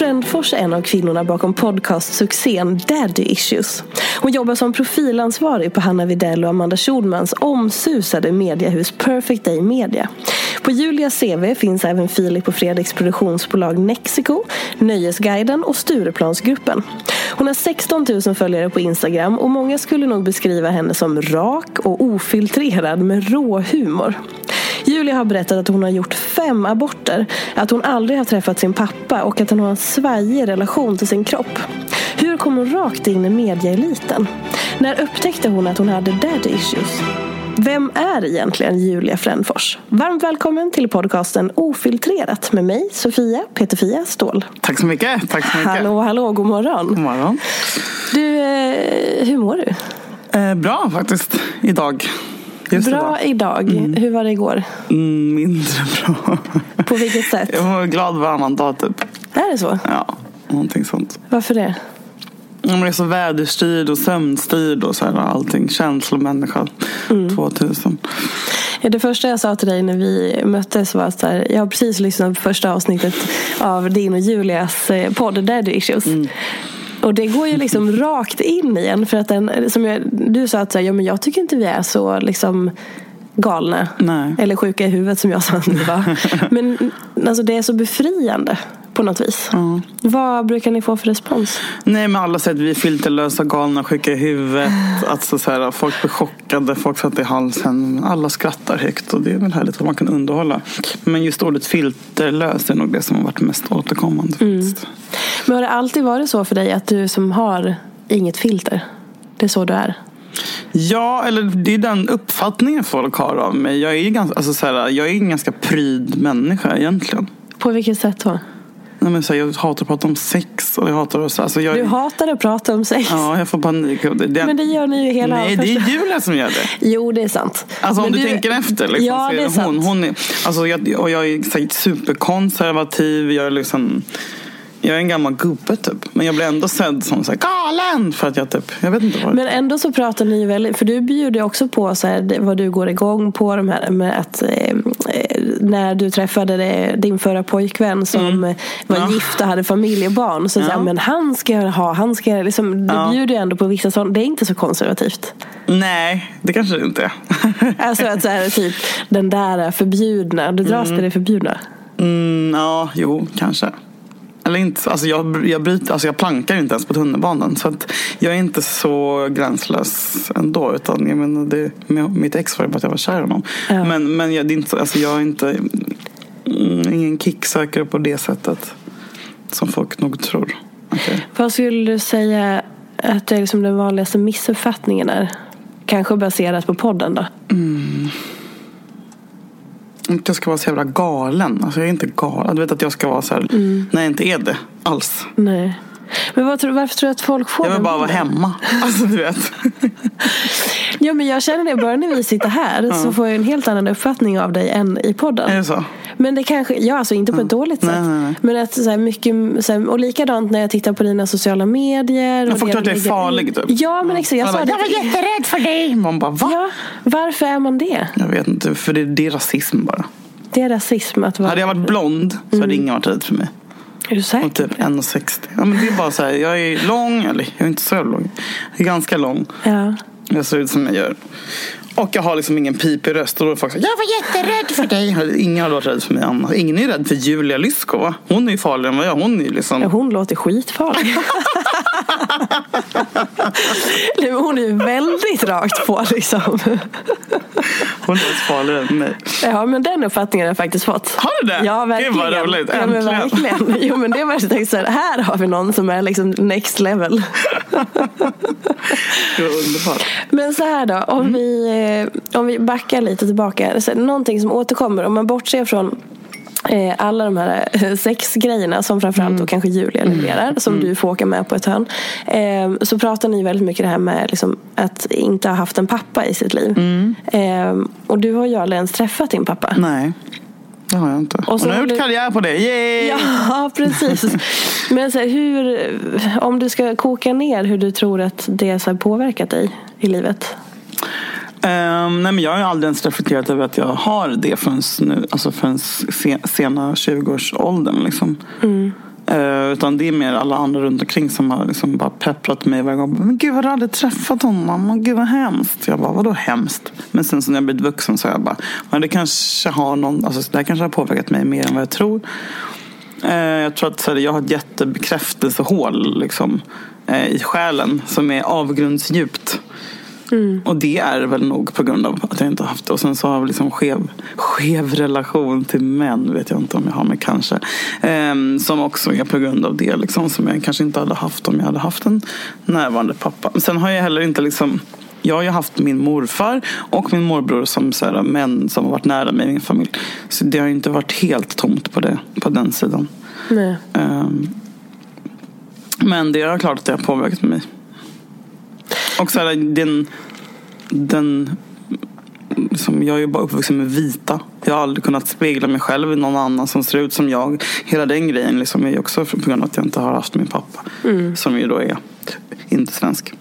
Frändfors är en av kvinnorna bakom podcastsuccén Daddy Issues. Hon jobbar som profilansvarig på Hanna Videll och Amanda Schulmans omsusade mediehus Perfect Day Media. På Julias CV finns även Filip och Fredriks produktionsbolag Nexiko, Nöjesguiden och Stureplansgruppen. Hon har 16 000 följare på Instagram och många skulle nog beskriva henne som rak och ofiltrerad med rå humor. Julia har berättat att hon har gjort fem aborter, att hon aldrig har träffat sin pappa och att hon har en svajig relation till sin kropp. Hur kom hon rakt in i mediaeliten? När upptäckte hon att hon hade daddy issues? Vem är egentligen Julia Frändfors? Varmt välkommen till podcasten Ofiltrerat med mig, Sofia Peterfia Ståhl. Tack så mycket. Tack så mycket. Hallå, hallå, god morgon. God morgon. Du, eh, hur mår du? Eh, bra faktiskt, idag. Just Bra idag. Hur var det igår? Mm, mindre bra. På vilket sätt? Jag var glad varannan dag typ. Är det så? Ja, någonting sånt. Varför det? Jag är så väderstyrd och sömnstyrd och så här, allting. Känslomänniska. 2000. Ja, det första jag sa till dig när vi möttes var så här, jag har precis lyssnat på första avsnittet av din och Julias eh, podd Daddy Issues. Och det går ju liksom rakt in i en. För att den, som jag, du sa att så här, ja, men jag tycker inte vi är så liksom galna. Nej. Eller sjuka i huvudet som jag sa att ni var. Men alltså, det är så befriande på något vis. Vad brukar ni få för respons? Nej men alla säger att vi är filterlösa, galna, sjuka i huvudet. Alltså, så här, folk blir chockade, folk satt i halsen. Alla skrattar högt och det är väl härligt att man kan underhålla. Men just ordet filterlös är nog det som har varit mest återkommande. faktiskt. Men har det alltid varit så för dig att du som har inget filter, det är så du är? Ja, eller det är den uppfattningen folk har av mig. Jag är, ganska, alltså, så här, jag är en ganska pryd människa egentligen. På vilket sätt då? Nej, men, så här, jag hatar att prata om sex. Och jag hatar att, så, alltså, jag, Du hatar att prata om sex. Ja, jag får panik. Det, Men det gör ni ju hela Nej, det är Julia som gör det. Jo, det är sant. Alltså om Men du, tänker efter. Liksom, Ja, det är hon, sant. hon är, alltså, jag, och jag är här, superkonservativ. Jag är liksom... Jag är en gammal gubbe typ. Men jag blir ändå sedd som så här, galen. För att jag typ, jag vet inte vad. Men ändå så pratar ni väldigt, för du bjuder också på så här, vad du går igång på de här med att eh, när du träffade din förra pojkvän som eh, var Mm. Ja. gift och hade familj och barn. Så, så här, Ja. men han ska ha, han ska liksom, du Ja. bjuder ju ändå på vissa sådana, det är inte så konservativt. Nej, det kanske det inte är. Alltså att så här, typ den där förbjudna, du dras till det förbjudna. Mm, ja, jo, kanske. Eller inte, alltså jag, jag, bryter, alltså jag plankar inte ens på tunnelbanan. Så att jag är inte så gränslös ändå. Utan jag menar, det, med, mitt ex var ju bara att jag var kär i honom. Ja. Men, men jag, det är inte, alltså jag är inte mm, ingen kicksökare på det sättet. Som folk nog tror. Okej. Vad skulle du säga att det är liksom den vanligaste missuppfattningen är? Kanske baserat på podden då? Inte jag ska vara så jävla galen. Alltså jag är inte galen. Du vet att jag ska vara så här. Mm. Nej, jag inte är det alls. Nej. Men vad tror, varför tror du att folk får Jag vill bara vara hemma. Alltså du vet. Ja men jag känner det, bara när vi sitter här så får jag en helt annan uppfattning av dig än i podden. Är det så? Men det kanske, ja alltså inte på ett dåligt Nej, sätt. nej, nej. Men att så här, mycket, så här, och likadant när jag tittar på dina sociala medier. och folk tror att jag är farlig, typ. Ja men exakt, jag sa bara, jag var jätterädd för dig. Man bara va? Ja, varför är man det? Jag vet inte, för det, det är rasism bara. Det är rasism att vara... Hade jag varit blond så Mm. hade ingen varit rädd för mig. Är du säker? Och typ 1,60. Ja, men det är bara så här, jag är lång, eller jag är inte så lång. Jag är ganska lång. Ja. Jag ser ut som jag gör. Och jag har liksom ingen pipig röst. Och då är folk så här, jag var jätterädd för dig. Ingen hade varit rädd för mig annars. Ingen är rädd för Julia Lysko va? Hon är ju farligare än vad jag. Hon är liksom... Ja, hon låter skitfarlig. Hon är ju väldigt rakt på liksom. Hon är farligare än mig. Ja men den uppfattningen har jag faktiskt fått. Har du det? Ja verkligen. Gud, vad roligt. Ja, men Äntligen. verkligen. Jo men det var så tänkte jag så här, här har vi någon som är liksom next level. Det var underbart. Men så här då, om, vi, eh, om vi backar lite tillbaka. Så någonting som återkommer, om man bortser från alla de här eh, sexgrejerna som framförallt då kanske Julia levererar, som du får åka med på ett hörn. Eh, så pratar ni väldigt mycket det här med liksom, att inte ha haft en pappa i sitt liv. Eh, och du har ju aldrig ens träffat din pappa. Nej, det har jag inte. Och, Och nu har jag har gjort du- karriär på det. Yay! Ja, precis. Men så här, hur, om du ska koka ner hur du tror att det här, påverkat dig i livet? Ehm, nej, men jag har aldrig ens reflekterat över att jag har det förrän, nu, alltså förrän se, sena 20-årsåldern. Liksom. Eh, utan det är mer alla andra runt omkring som har liksom bara pepprat mig varje gång. Men gud, har du aldrig träffat honom? Men gud, vad hemskt. Jag bara, vadå hemskt? Men sen så när jag blivit vuxen så har jag bara, men det kanske har någon, alltså det här kanske har påverkat mig mer än vad jag tror. Eh, jag tror att här, jag har ett jättebekräftelsehål liksom, eh, i själen som är avgrundsdjupt. Och det är väl nog på grund av att jag inte har haft det. Och sen så har jag liksom skev, skev relation till män. Vet jag inte om jag har, men kanske. Ehm, som också är på grund av det. Liksom, som jag kanske inte hade haft om jag hade haft en närvarande pappa. Men sen har jag heller inte liksom jag har ju haft min morfar och min morbror som så här, män som har varit nära mig i min familj. Så det har ju inte varit helt tomt på, det, på den sidan. Nej. Ehm, men det är klart att det har påverkat mig. Och så här, den, den liksom, jag är ju bara uppvuxen med vita. Jag har aldrig kunnat spegla mig själv i någon annan som ser ut som jag. Hela den grejen liksom, är ju också på grund av att jag inte har haft min pappa. Som ju då är inte svensk.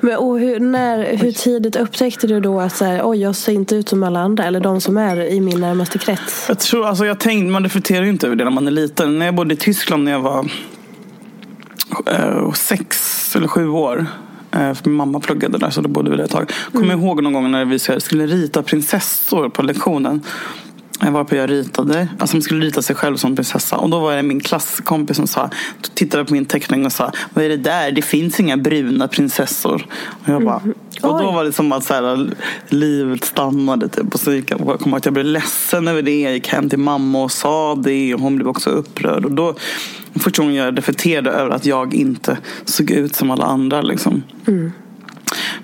Men, och hur, när, hur tidigt upptäckte du då att så här, oj, jag ser inte ut som alla andra? Eller de som är i min närmaste krets? Jag tror, alltså jag tänkte, man reflekterar ju inte över det när man är liten. När jag bodde i Tyskland när jag var eh, sex eller sju år. Eh, För min mamma pluggade där så då bodde vi där ett tag. Kommer jag ihåg någon gång när vi skulle rita prinsessor på lektionen. Jag var på jag ritade, alltså man skulle rita sig själv som prinsessa. Och då var det min klasskompis som sa, tittade på min teckning och sa, vad är det där? Det finns inga bruna prinsessor. Och jag bara, och då var det som att så här, livet stannade. Typ. Och så gick jag, ihåg att jag blev ledsen över det. Jag gick hem till mamma och sa det. Och hon blev också upprörd. Och då, första gången jag reflekterade över att jag inte såg ut som alla andra. Liksom.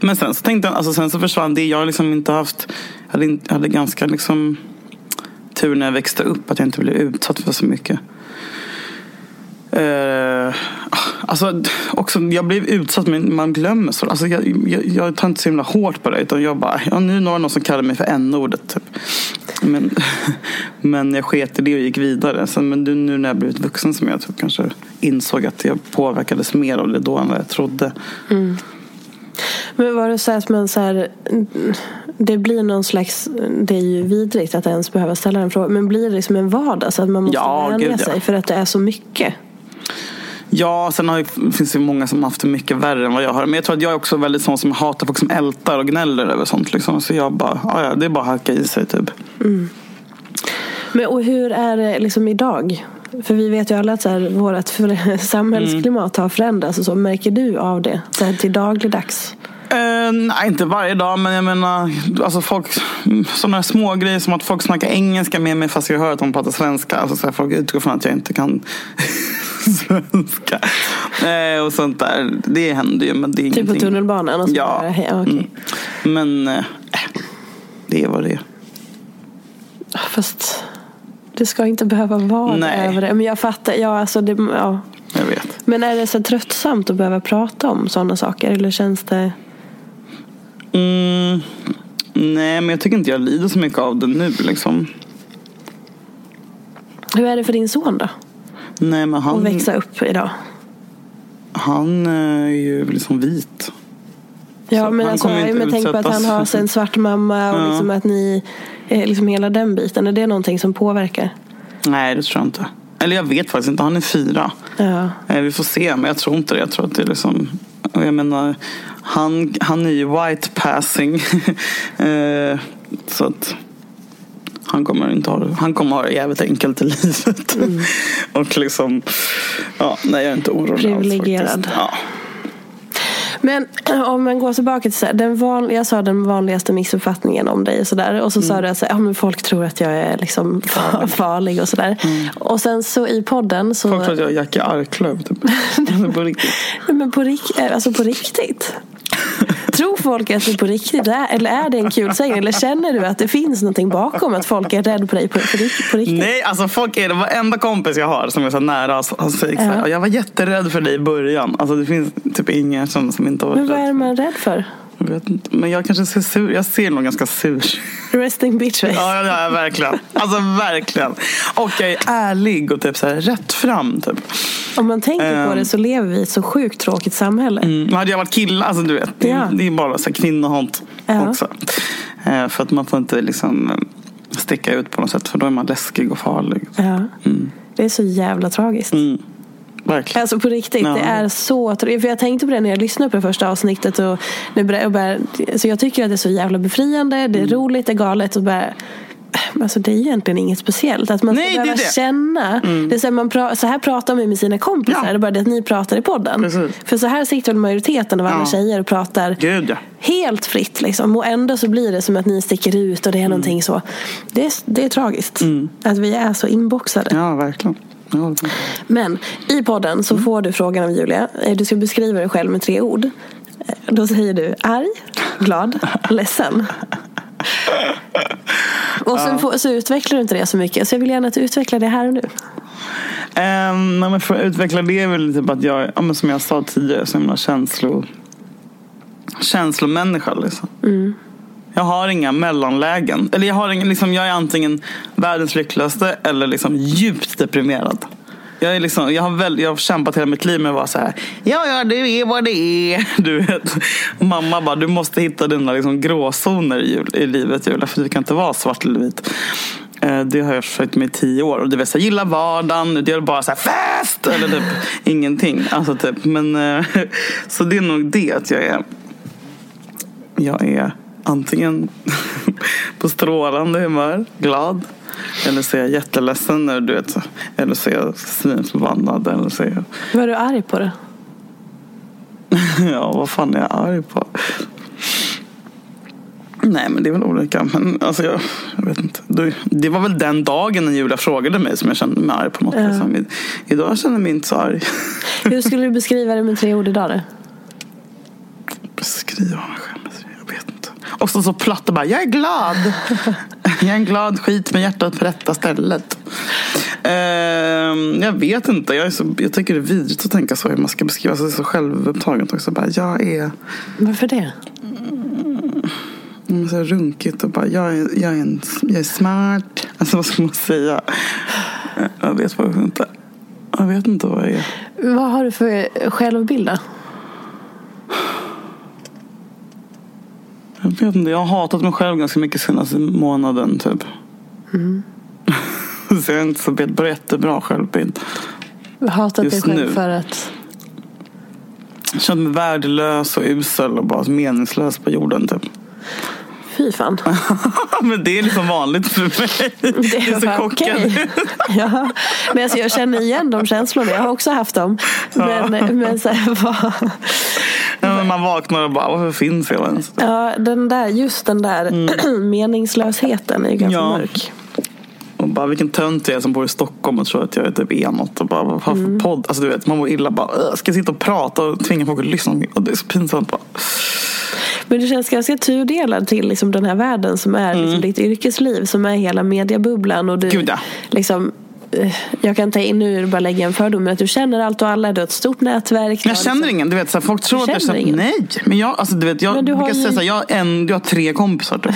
Men sen så tänkte alltså sen så försvann det. Jag har liksom inte haft, jag hade, hade ganska liksom tur när jag växte upp att jag inte blev utsatt för så mycket. Eh, alltså, också, jag blev utsatt men man glömmer så. Alltså, jag, jag, jag tar inte så himla hårt på det. Utan jag bara, ja, nu är det någon som kallar mig för n-ordet. Typ. Men, men jag sket i det och gick vidare. Sen, men nu när jag blivit vuxen som jag typ, kanske insåg att jag påverkades mer av det då än vad jag trodde. Mm. Men var det så att man så här, det blir någon slags, det är ju vidrigt att ens behöva ställa den frågan, men blir det liksom en vardag så att man måste Ja, vänja gud, ja. sig för att det är så mycket? Ja, sen har ju, finns det många som har haft det mycket värre än vad jag har. Men jag tror att jag är också väldigt sån som hatar folk som ältar och gnäller över sånt. Liksom. Så jag bara, ja, ja, det är bara att hacka i sig typ. Men och hur är det liksom idag? För vi vet ju alla att så här, vårt samhällsklimat har förändrats och så. Märker du av det så här, till dagligdags? Eh, nej, inte varje dag, men jag menar alltså folk, sådana små grejer som att folk snackar engelska med mig fast jag hör att de pratar svenska. Alltså, så här, folk utgår från att jag inte kan svenska. Eh, och sånt där. Det händer ju, men det är Typ på ingenting. tunnelbanan? Och så Ja. där. ja okej. Mm. Men eh, det är vad det är. Fast det ska inte behöva vara Nej. över det. Men jag fattar. Ja, alltså det, ja. Jag vet. Men är det så tröttsamt att behöva prata om sådana saker? Eller känns det... Mm, nej, men jag tycker inte jag lider så mycket av det nu. Liksom. Hur är det för din son då? Nej, men Att han, växa upp idag? han eh, är ju liksom vit. Ja, Så men, alltså, men tänk på att han har en svart mamma och Ja. liksom att ni... eh, Liksom hela den biten. Är det någonting som påverkar? Nej, det tror jag inte. Eller jag vet faktiskt inte. Han är fyra. Ja. Eh, Vi får se, men jag tror inte det. Jag tror att det är liksom... och Jag menar, han, han är ju white passing. Eh, så att han kommer, inte ha han kommer ha det jävligt enkelt i livet. Mm. och liksom... Ja, nej, jag är inte orolig alls Privilegierad. faktiskt. Ja. Men om man går tillbaka till så här, den van, jag sa den vanligaste missuppfattningen om dig och sådär. Och så sa du att så här, ja, men folk tror att jag är liksom fa- farlig och sådär. Och sen så i podden så... Folk tror att jag är Jackie Arklöv. Typ. På riktigt. Men på, rik, eh, alltså på riktigt? Tror folk att det på riktigt är, eller är det en kul sägning? Eller känner du att det finns någonting bakom att folk är rädda på dig på, på, på riktigt? Nej, alltså folk är det varenda kompis jag har som är så nära. Han säger så här, Ja. jag var jätterädd för dig i början. Alltså det finns typ ingen som, som inte har Men varit vad är man rädd för? Jag vet inte. Men jag kanske ser sur. Jag ser nog ganska sur. Resting bitch face. Ja, ja, ja, verkligen. Alltså verkligen. Och jag är ärlig och typ så här rätt fram. Typ. Om man tänker på Ehm. det så lever vi i ett så sjukt tråkigt samhälle. Mm. Hade jag varit kille, alltså du vet. Det, Ja. det är bara så här kvinnohat Ja. också. Eh, för att man får inte liksom eh, sticka ut på något sätt. För då är man läskig och farlig. Ja. Det är så jävla tragiskt. Mm. Verkligen. Alltså på riktigt, Ja. det är så tra- För jag tänkte på det när jag lyssnade på det första avsnittet. Och nu började, jag bara, så jag tycker att det är så jävla befriande. Det är Mm. roligt, det är galet. Och bara, alltså det är egentligen inget speciellt. Att man ska Nej, det behöva det. Mm. känna. Det är så, här, man pra, så här pratar man med sina kompisar. Ja. Det är bara det att ni pratar i podden. Precis. För så här sitter väl majoriteten av alla Ja. tjejer och pratar Gud helt fritt. Liksom. Och ändå så blir det som att ni sticker ut och det är Mm. någonting så. Det är, det är tragiskt. Att vi är så inboxade. Ja, verkligen. Men i podden så får du frågan av Julia. Eh, Du ska beskriva dig själv med tre ord. Eh, Då säger du arg, glad, ledsen. Och så, får, så utvecklar du inte det så mycket. Så jag vill gärna att du utvecklar det här och nu. Um, nej, men för att utveckla det är väl typ att jag, ja, som jag sa tidigare, så jag känslo, känslomänniska. Liksom. Jag har inga mellanlägen. Eller jag, har ingen, liksom, jag är antingen världens lyckligaste eller liksom djupt deprimerad. Jag, är liksom, jag, har väl, jag har kämpat hela mitt liv med att vara så här. Ja, ja, det är vad det är. Du vet. Mamma bara, du måste hitta dina liksom, gråzoner i, jul, i livet Julia. För du kan inte vara svart eller vit. Eh, det har jag försökt med i tio år. Och det vill säga, gilla vardagen. Det är bara så här, fest! Eller typ ingenting. Alltså, typ. Men, eh, så det är nog det att jag är. Jag är antingen på strålande humör, glad. Eller så är jag jätteledsen. Eller, du vet, eller så är jag svinförbannad. Eller så jag, Var du arg på det? ja, vad fan är jag arg på? Nej, men det är väl olika. Men alltså, jag, jag vet inte. Det, var väl den dagen när Julia frågade mig som jag kände mig arg på något. Ja. Liksom. Idag känner jag mig inte så arg. Hur skulle du beskriva det med tre ord idag då? Beskriva mig själv med tre, jag vet inte. Och så, så platt och bara, jag är glad. jag är en glad skit med hjärtat på rätta stället. Ehm, jag vet inte. Jag, så, jag tycker det är vidrigt att tänka så. Hur man ska beskriva sig så självupptaget också. Bara, jag är Varför det? mm, så runkigt och bara, jag är, jag är, en, jag är smart. Alltså vad ska man säga? Jag vet faktiskt inte. Jag vet inte vad jag är. Vad har du för självbild då? Jag vet inte. Jag har hatat mig själv ganska mycket senaste månaden typ. så jag är inte så bra, jättebra självbild. Hatat dig själv nu. för att... Jag känner mig värdelös och usel och bara meningslös på jorden typ. Fy fan. Men det är liksom vanligt för mig. Det är så bara, chockad. okej. ja. Men alltså, jag känner igen de känslorna. Jag har också haft dem. Men, men så här, vad... Ja, man vaknar och bara, varför finns jag ens? Ja, den där, just den där meningslösheten är ju ganska Mm. Ja. mörk. Bara vilken tönt jag är som bor i Stockholm och tror att jag är typ enåt. Och bara, vad för podd? Alltså du vet, man mår illa. Bara, "Åh, ska jag sitta och prata och tvinga folk att lyssna? Och det är så pinsamt. Bara. Men du känns ganska tudelad till liksom den här världen som är liksom ditt yrkesliv. Som är hela mediebubblan. Och du, Mm. Gud, ja. liksom, jag kan ta in nu är det bara lägga en fördom. Men att du känner allt och alla. Du har ett stort nätverk. du Jag känner liksom- ingen. Du vet, så folk tror att jag känner ingen? Nej, men jag, alltså, du vet, jag Men du brukar säga ju- så här, jag, har en, jag har tre kompisar. Typ.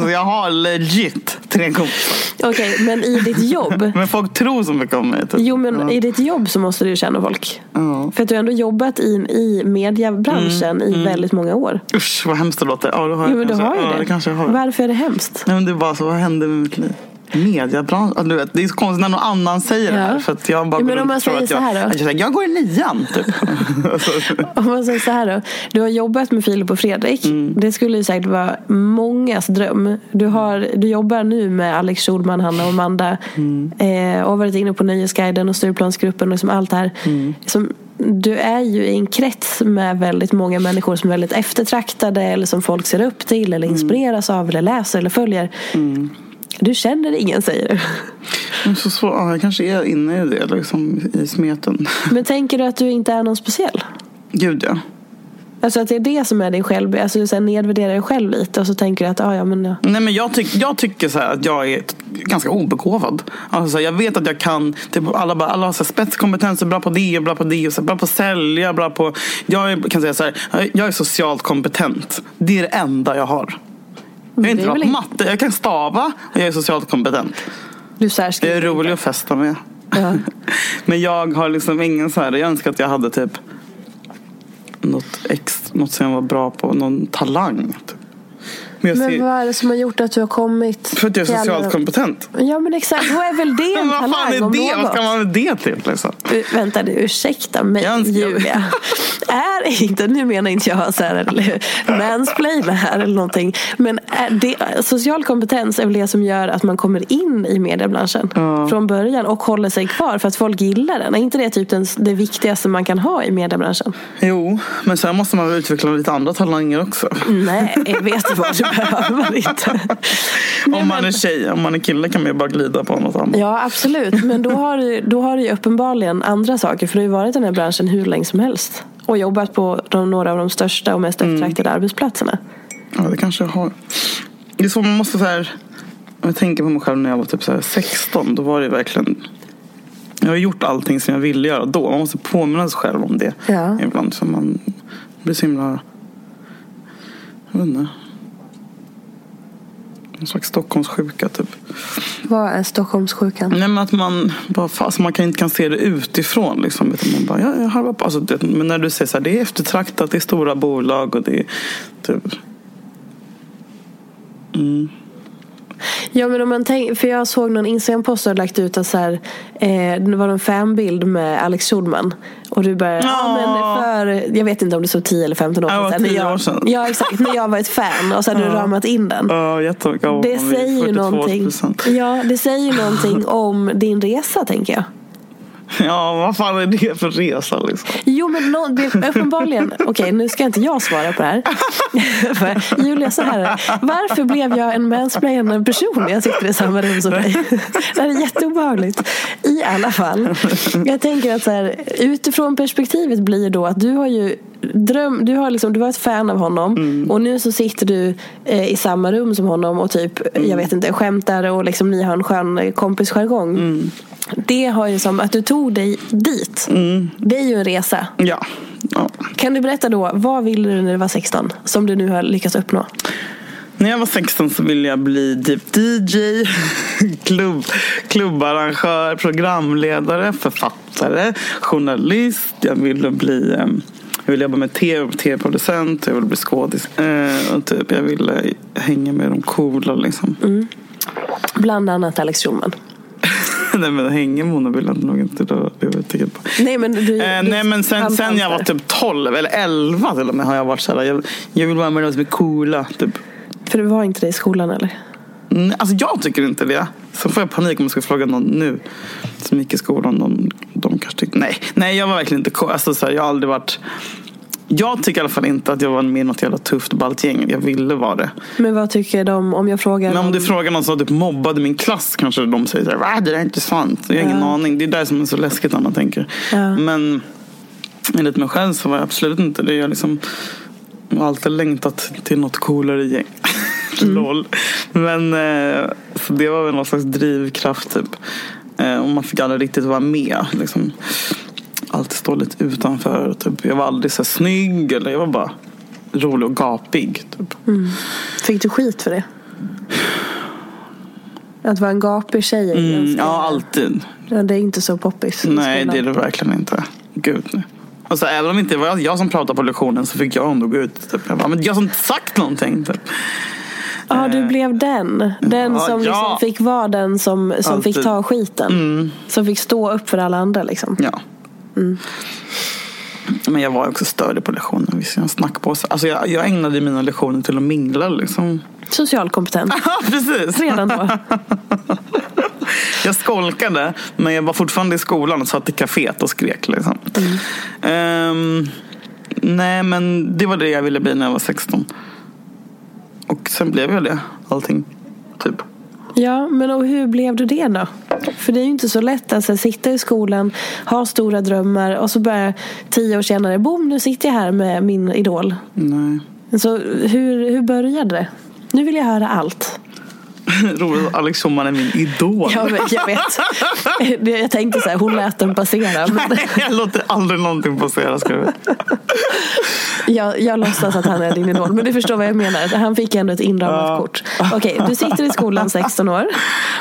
så jag har legit tre kompisar. Okej, men i ditt jobb. Men folk tror så mycket om mig. Typ. Jo men ja. i ditt jobb så måste du känna folk. Ja. För att du har ändå jobbat i, i mediebranschen i väldigt många år. Usch, vad hemskt det låter. Ja, det har Jo jag men du kanske. har ju ja, det. det kanske jag har. Varför är det hemskt? Nej, men det är bara så, vad hände med mitt liv? Mediebranschen. Alltså, du vet, det är så konstigt när någon annan säger det Ja. här. För att jag bara Ja, men om man säger att jag, så här då? att jag, jag går i nian. Typ. Alltså, Om man säger så här då. Du har jobbat med Filip och Fredrik. Mm. Det skulle ju säkert vara mångas dröm. Du, har, du jobbar nu med Alex Schulman, Hanna och Amanda. Mm. Eh, och varit inne på Nöjesguiden och Stureplansgruppen och liksom allt det här. Mm. Som, du är ju i en krets med väldigt många människor som är väldigt eftertraktade. Eller som folk ser upp till eller Mm. inspireras av eller läser eller följer. Du känner ingen säger du. men så svår, ja, jag kanske är inne i det, liksom, i smeten. Men tänker du att du inte är någon speciell? Gud ja. Alltså att det är det som är din själv, alltså du så här nedvärderar dig själv lite och så tänker du att ah, ja men ja. Nej, men jag, tyck, jag tycker så att jag är ganska obegåvad. Alltså, jag vet att jag kan, typ, alla, bara, alla har så spetskompetens, är bra på det, bra på det, och så här, bra på att sälja, bra på... Jag är, kan säga så här, jag- jag är socialt kompetent. Det är det enda jag har. Jag är inte det bra på matte, jag kan stava och jag är socialt kompetent. Du särskriver är rolig att festa med. Ja. Men jag har liksom ingen så här, jag önskar att jag hade typ något extra, något som jag var bra på, någon talang. Typ. Men jag Men ser, vad är det som har gjort att du har kommit för att jag är socialt de- kompetent. Ja men exakt, då är väl det en Men vad fan talang är det? Vad ska man med det till? Liksom? Uh, vänta du, ursäkta mig Jag Julia. är inte, nu menar inte jag så här, eller mansplaina här eller någonting. Men är det, social kompetens är väl det som gör att man kommer in i mediebranschen från början och håller sig kvar för att folk gillar den. Är inte det typ den, det viktigaste man kan ha i mediebranschen? Jo, men sen måste man väl utveckla lite andra talanger också. Nej, vet du vad, det behöver man inte. Om man är tjej, om man är kille kan man ju bara glida på något annat. Ja, absolut. Men då har, du, då har du ju uppenbarligen andra saker. För du har ju varit i den här branschen hur länge som helst. Och jobbat på de, några av de största och mest eftertraktade arbetsplatserna. Ja, det kanske jag har. Det är så man måste så här. Om jag tänker på mig själv när jag var typ så här 16. Då var det verkligen. Jag har gjort allting som jag ville göra då. Man måste påminna sig själv om det. Ja. Ibland så man blir så himla. Jag vet inte. Någon slags Stockholmssjuka typ. Vad är Stockholmssjukan? Nej men att man bara, fast man kan inte kan se det utifrån liksom. Utan man bara, ja, jag harvar på. Alltså, det, men när du säger så här, det är eftertraktat, det är stora bolag och det är typ. Mm. Ja, men om man tänk, för jag såg någon Instagram-post och lagt ut att så här, eh, det var en fanbild med Alex Schulman. Och du bara, ja men för, jag vet inte om det stod 10 eller 15 år Ja, sedan. när 10 jag, år sedan. Ja, exakt. När jag var ett fan och så hade du ramat in den. Ja, jättemycket. Ja, Det säger ju 42%. någonting. Ja, det säger ju någonting om din resa tänker jag. Ja, vad fan är det för resa liksom? Jo men nå- det uppenbarligen, okej nu ska inte jag svara på det här. Julia så här, varför blev jag en mansplainande person när jag sitter i samma rum som dig? Det här är jätteobehagligt. I alla fall, jag tänker att så här, utifrån perspektivet blir då att du har ju dröm, du har liksom, du var ett fan av honom och nu så sitter du eh, i samma rum som honom och typ, jag vet inte, skämtar och liksom ni har en skön kompisjargong. Det har ju som att du tog dig dit. Det är ju en resa. Ja. ja. Kan du berätta då, vad ville du när du var 16 som du nu har lyckats uppnå? När jag var 16 så ville jag bli typ DJ, klubb, klubbarrangör, programledare, författare, journalist. Jag ville bli eh, jag ville jobba med tv, tv-producent, jag ville bli skådis. Eh, och typ, jag ville hänga med de coola liksom. Bland annat Alex Schulman. nej men vill jag nog inte. Då, jag tycker på. Nej men, du, Eh, du- nej men sen, sen jag var typ 12 eller 11 till och med har jag varit så här. Jag, jag vill vara med de som är coola. Typ. För du var inte det i skolan eller? Nej, Alltså jag tycker inte det. Så får jag panik om jag ska fråga någon nu som gick i skolan. De, de kanske tyckte, nej, nej jag var verkligen inte cool. Alltså, så här, jag har aldrig varit Jag tycker i alla fall inte att jag var med i något jävla tufft ballt gäng. Jag ville vara det. Men vad tycker de om jag frågar? Men om du frågar någon som typ mobbade min klass kanske de säger så här, Va, det där är inte sant. Jag har ingen Ja. aning. Det är det som är så läskigt när man tänker. Ja. Men enligt mig själv så var jag absolut inte det. Jag liksom jag har alltid längtat till något coolare gäng. Mm. Lol. Men eh, så det var väl någon slags drivkraft typ. Eh, och man fick aldrig riktigt vara med. Liksom. Alltid stå lite utanför. Typ. Jag var aldrig så snygg. Eller jag var bara rolig och gapig. Typ. Fick du skit för det? Att vara en gapig tjej Mm, ja, alltid. ja, det är inte så poppis. Nej, det är det verkligen inte. Gud, nej. Alltså, även om det inte var jag som pratade på lektionen så fick jag ändå gå ut. Typ. Jag bara, men jag har inte sagt någonting. Typ. Ja, du blev den. Den Ja, som liksom ja. fick vara den som, som fick ta skiten. Mm. Som fick stå upp för alla andra liksom. Ja. Men jag var också störig på lektionen. Visst, jag snack på sig. Alltså, jag, jag ägnade mina lektioner till att mingla. Liksom. Social kompetent. Precis. Redan då. Jag skolkade, men jag var fortfarande i skolan och satt i kaféet och skrek. Liksom. Ehm, nej, men det var det jag ville bli när jag var 16. Och sen blev jag det, allting. Typ. Ja, men och hur blev du det då? För det är ju inte så lätt att så här, sitta i skolan, ha stora drömmar och så börjar tio år senare, boom, nu sitter jag här med min idol. Nej. Så hur, hur började det? Nu vill jag höra allt. Roligt att Alex Schulman är min idol. Jag, vet- jag vet. Jag tänkte så här, hon lät den passera. Men jag låter aldrig någonting passera. Ska veta. jag, jag låtsas att han är din idol. Men du förstår vad jag menar. Han fick ändå ett inramat Ja. kort. Okej, du sitter i skolan 16 år.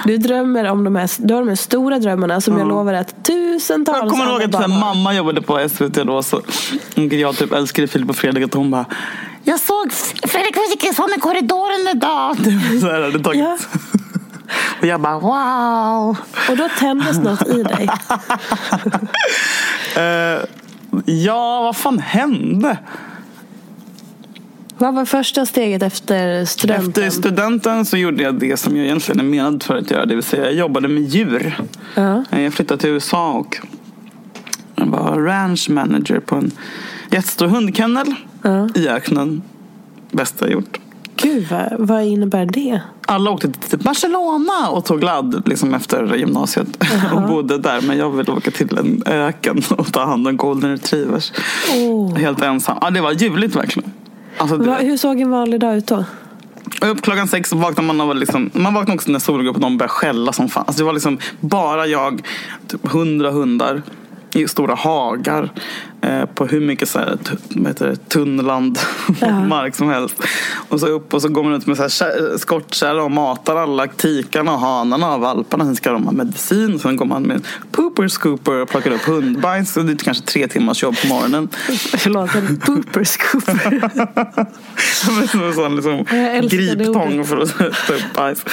Du drömmer om de här, du har de här stora drömmarna som jag lovar att tusentals Jag kommer ihåg att mamma jobbade på SVT då. Så, och jag typ älskade Filip och Fredrik. Att hon bara Jag såg Fredrik Wikingsson i korridoren idag. Så här hade det tagit. Ja. Och jag bara wow. Och då tändes något i dig. Eh, ja, vad fan hände? Vad var första steget efter studenten? Efter studenten så gjorde jag det som jag egentligen är menad för att göra. Det vill säga jag jobbade med djur. Eh, Jag flyttade till USA och var ranch manager på en jättestor hundkennel Ja. i öknen. Bästa jag gjort. Gud, vad, vad innebär det? Alla åkte till Barcelona och tog ladd liksom efter gymnasiet och bodde där. Men jag ville åka till en öken och ta hand om golden retrievers. Oh. Helt ensam. Ja, det var ljuvligt verkligen. Alltså, det, Va, hur såg en vanlig dag ut då? upp klockan sex så vaknade man var liksom, man vaknade också när solen och de började skälla som fan. Alltså det var liksom bara jag, typ hundra hundar i stora hagar på hur mycket så här, heter det, tunnland Ja. mark som helst. Och så upp och så går man ut med så här kä- skottkärra och matar alla tikarna och hanarna och valparna. Sen ska de ha medicin. Sen går man med pooper scooper och plockar upp hundbajs. Och det är kanske tre timmars jobb på morgonen. Förlåt, en pooper scooper. Som en sån liksom griptång för att ta upp bajs.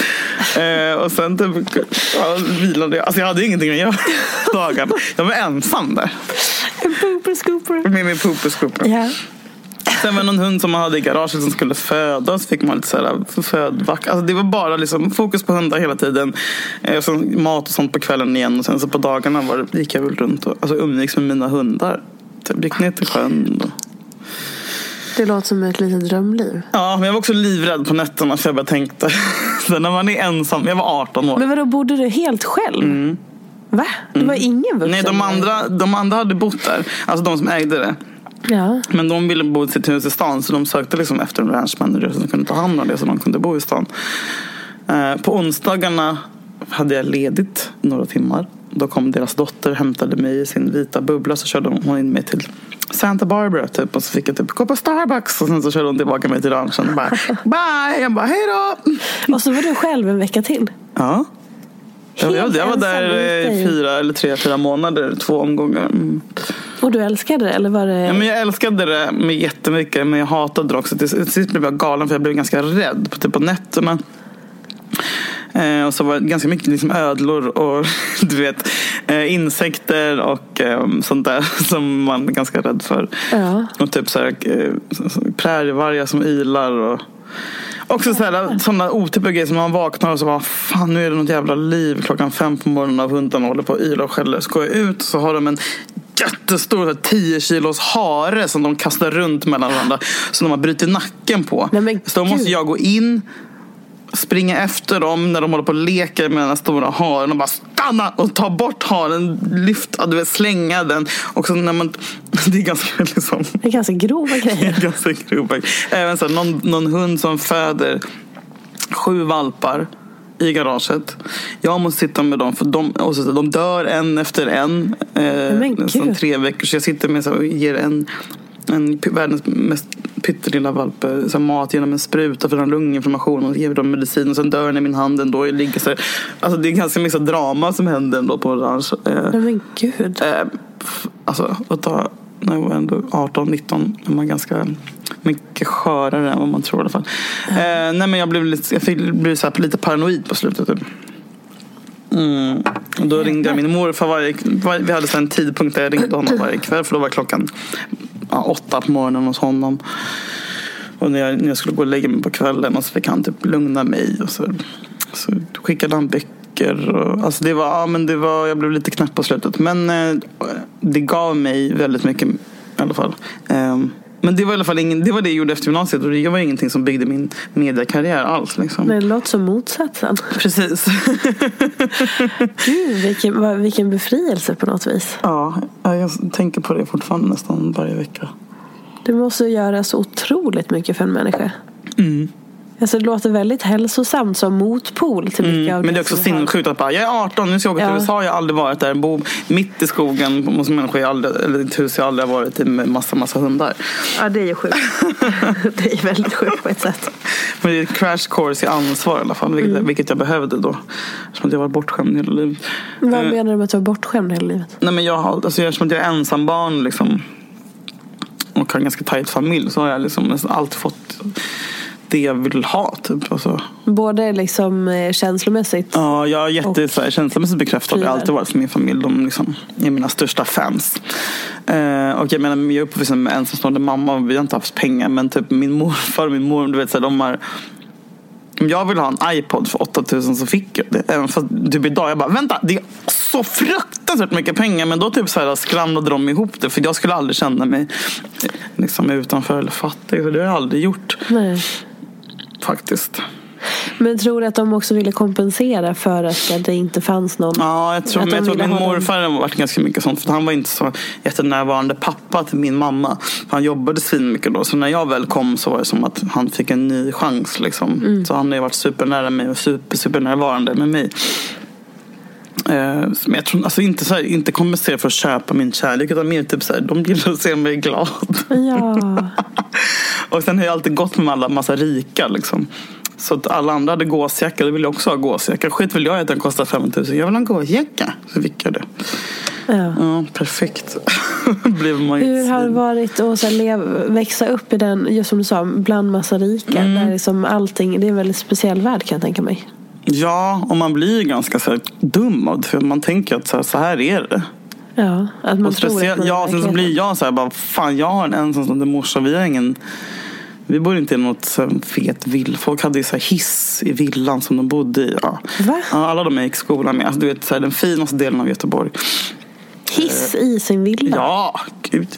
Eh, och sen typ, ja, vilade jag. Alltså jag hade ingenting att göra dagen. Jag var ensam där. En pooper scooper. Med min pooperscooper. Ja. Sen var det någon hund som man hade i garaget som skulle föda. Så fick man lite så här födvack. Alltså det var bara liksom fokus på hundar hela tiden. Eh, och sen mat och sånt på kvällen igen. Och sen så på dagarna var det, gick jag väl runt och alltså, umgicks med mina hundar. Typ, gick ner till sjön. Och... Det låter som ett litet drömliv. Ja, men jag var också livrädd på nätterna för jag bara tänkte. så när man är ensam. Jag var 18 år. Men vadå, bodde du helt själv? Va? Det var ingen vuxen? Mm. Nej, de andra, de andra hade bott där. Alltså de som ägde det. Ja. Men de ville bo i sitt hus i stan så de sökte liksom efter en ranch manager som kunde ta hand om det så de kunde bo i stan. Eh, på onsdagarna hade jag ledigt några timmar. Då kom deras dotter hämtade mig i sin vita bubbla så körde hon in mig till Santa Barbara typ och så fick jag typ gå på Starbucks och sen så körde hon tillbaka mig till ranchen och bara bye. Jag bara hej då. Och så var du själv en vecka till? Ja. Jag, jag, jag var där i fyra eller tre, fyra månader, två omgångar. Mm. Och du älskade det? Eller var det... Ja, men jag älskade det med jättemycket men jag hatade det också. Till sist blev jag galen för jag blev ganska rädd på, typ på nätterna. Eh, och så var det ganska mycket liksom ödlor och du vet eh, insekter och eh, sånt där som man är ganska rädd för. Ja. Och typ så här, eh, prärievargar som ylar och Också sådana otypiga grejer som man vaknar och så bara fan nu är det något jävla liv klockan fem på morgonen av hundarna håller på och ylar och skäller. Så går jag ut så har de en jättestor 10 kilos hare som de kastar runt mellan varandra. Som de har brutit nacken på. Nej, så då måste jag gå in, springa efter dem när de håller på och leker med den här stora haren och bara stanna och ta bort haren, lyfta, du vet, slänga den. Och så när man, det är ganska liksom Det är ganska grova grejer. ganska grova. Även så här, någon, någon hund som föder sju valpar i garaget. Jag måste sitta med dem för de, och så, de dör en efter en. Eh, tre veckor. Så jag sitter med och ger en, en världens mest pyttelilla valp eh, så mat genom en spruta för den har lunginflammation och ger dem medicin och sen dör den i min hand ändå. Jag ligger så. Alltså, det är ganska mycket drama som händer ändå på orange. Eh, men gud. Eh, alltså att ta, när jag var ändå 18, 19 är man ganska mycket skörare än vad man tror i alla fall. Eh, nej men jag blev lite, jag fick, blev så lite paranoid på slutet. Typ. Mm. Och då ringde jag min morfar varje, varje Vi hade en tidpunkt där jag ringde honom varje kväll för då var klockan ja, åtta på morgonen hos honom. Och när jag, när jag skulle gå och lägga mig på kvällen och så fick han typ lugna mig. Och så, så skickade han böcker. Och, alltså det var, ja, men det var, jag blev lite knäpp på slutet. Men eh, det gav mig väldigt mycket i alla fall. Ehm, men det var i alla fall ingen, det var det jag gjorde efter gymnasiet. Och det var ingenting som byggde min mediekarriär alls. Liksom. Det låter som motsatsen. Precis. Gud, vilken, vilken befrielse på något vis. ja, jag tänker på det fortfarande nästan varje vecka. Det måste göra så otroligt mycket för en människa. Mm. Alltså det låter väldigt hälsosamt som motpol till mycket av Mm. Men det är också sinnessjukt att bara, jag är 18, nu ska jag åka till Ja. USA. Jag har aldrig varit där. Bo mitt i skogen hos människor jag aldrig, eller ett hus jag aldrig har varit i med massa, massa hundar. Ja, det är ju sjukt. det är väldigt sjukt på ett sätt. Men det är ett crash course i ansvar i alla fall. Vilket, Mm. vilket jag behövde då. Eftersom jag var bortskämd hela livet. Vad Eh, menar du med att du var bortskämd hela livet? Nej men jag alltså eftersom att jag är ensambarn liksom. Och har en ganska tajt familj. Så har jag liksom alltid fått det jag vill ha. Typ. Alltså, Både liksom eh, känslomässigt. Ja, jag är jätte, Och så här, känslomässigt bekräftad. Jag har alltid varit för min familj. De liksom, är mina största fans. Eh, och jag menar, jag är uppvuxen med ensamstående mamma. Vi har inte haft pengar. Men typ min morfar och min mor, du vet, så här, de har om jag ville ha en iPod för 8000 så fick jag det. Även fast typ idag, jag bara vänta, det är så fruktansvärt mycket pengar. Men då typ så här skramlade de ihop det. För jag skulle aldrig känna mig liksom utanför eller fattig. Så det har jag aldrig gjort Nej. Faktiskt. Men tror du att de också ville kompensera för att det inte fanns någon? Ja, jag tror, Att men jag tror att min morfar har varit ganska mycket sånt. För han var inte så jättenärvarande pappa till min mamma. Han jobbade svinmycket då. Så när jag väl kom så var det som att han fick en ny chans. Liksom. Mm. Så han har ju varit supernära mig och super, supernärvarande med mig. Eh, Men jag tror alltså inte, så här, inte kompensera för att köpa min kärlek. Utan mer typ så här, de gillar att se mig glad. Ja. Och sen har jag alltid gått med alla massa rika liksom. Så att alla andra hade gåsjacka, då vill jag också ha gåsjacka. Skit vill jag att den kostar 5 000. Jag vill ha en gåsjacka. Så fick jag det. ja. Ja, perfekt. Blev man Hur har det varit att så lev, växa upp i den, just som du sa, bland massa rika? Mm. Där liksom allting, det är en väldigt speciell värld kan jag tänka mig. Ja, och man blir ju ganska så här, dum. För man tänker att så här, så här är det. Ja, att man Och tror att man ja, sen så blir jag så här, bara, fan jag har en ensamstående morsa. Vi har ingen vi bor inte i något så här fet vill. Folk hade ju så hiss i villan som de bodde i. Ja. Va? Alla de jag gick i skolan med. Alltså, du vet, så den finaste delen av Göteborg. Hiss i sin villa? Ja, gud.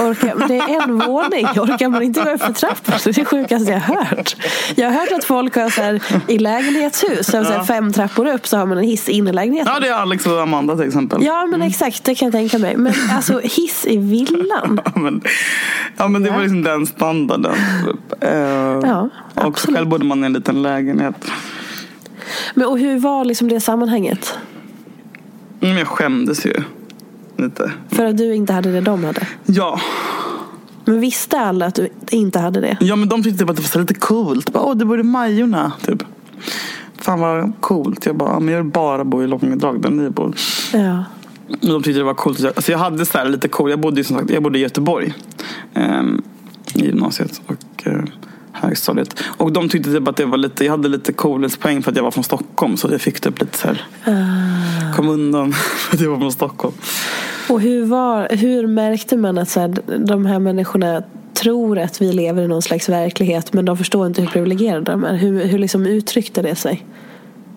Orkar, det är en våning. Orkar man inte gå upp för trappor? Det är det sjukaste jag har hört. Jag har hört att folk har så här, i lägenhetshus, så här, fem trappor upp så har man en hiss in i lägenheten. Ja, det är Alex och Amanda till exempel. Ja men exakt, det kan jag tänka mig. Men alltså hiss i villan? Ja, men, ja, men det var liksom den standarden. Eh, Ja, och absolut. själv bodde man i en liten lägenhet. Men och hur var liksom det sammanhanget? Men jag skämdes ju lite. För att du inte hade det de hade? Ja, Men visste alla att du inte hade det? ja men de tyckte typ att det var lite coolt. Bara, Åh, du bor i Majorna. Typ. Fan vad coolt. Jag bara, "Ja, men jag vill bara bo i Långedrag där ni bor. Ja. De tyckte det var coolt. Alltså jag hade så lite cool. Jag bodde, ju som sagt, jag bodde i Göteborg. ehm, I gymnasiet och uh, högstadiet. Och de tyckte typ att det var lite, jag hade lite coolhetspoäng för att jag var från Stockholm. Så jag fick typ lite så här, Ah. kom undan för att jag var från Stockholm. Och hur, var, hur märkte man att så här, de här människorna tror att vi lever i någon slags verklighet men de förstår inte hur privilegierade de är? Hur, hur liksom uttryckte det sig?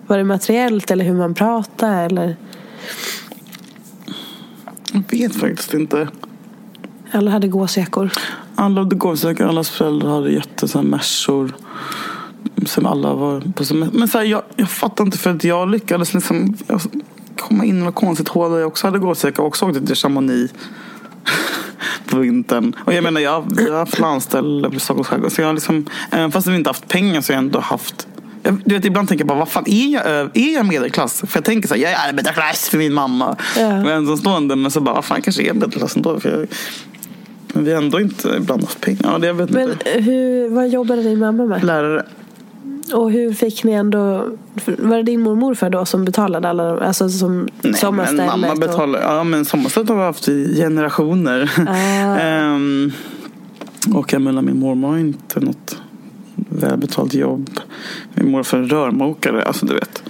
Var det materiellt eller hur man pratade? Eller? Jag vet faktiskt inte. Alla hade gåsjackor. Alla hade gåsjackor, allas föräldrar hade jätte så här mässor. Sen alla var på semester. Men så här, jag, jag fattar inte för att jag lyckades liksom jag, komma in i något konstigt hål där jag också hade gåsjacka och också åkte till Chamonix på vintern. Och jag menar jag, jag har haft landställe på Stockholms skärgård. Så jag har liksom, även fast vi inte haft pengar så har jag ändå haft jag, du vet, ibland tänker jag bara, vad fan är jag, är jag medelklass? För jag tänker så här, jag är arbetarklass för min mamma. Ja. Jag är ensamstående, men så bara, vad fan kanske är jag medelklass ändå. För jag, men vi har ändå inte ibland haft pengar. Ja, det, jag vet Men inte. hur, vad jobbade din mamma med? Lärare. Och hur fick ni ändå... Var det din mormor för då som betalade alla de- Alltså som Nej, men sommarstället? mamma och- betalar. Ja, men sommarstället har vi haft i generationer. Ah. Ehm, och jag menar, min mormor har inte något välbetalt jobb. Min morfar är rörmokare, alltså du vet.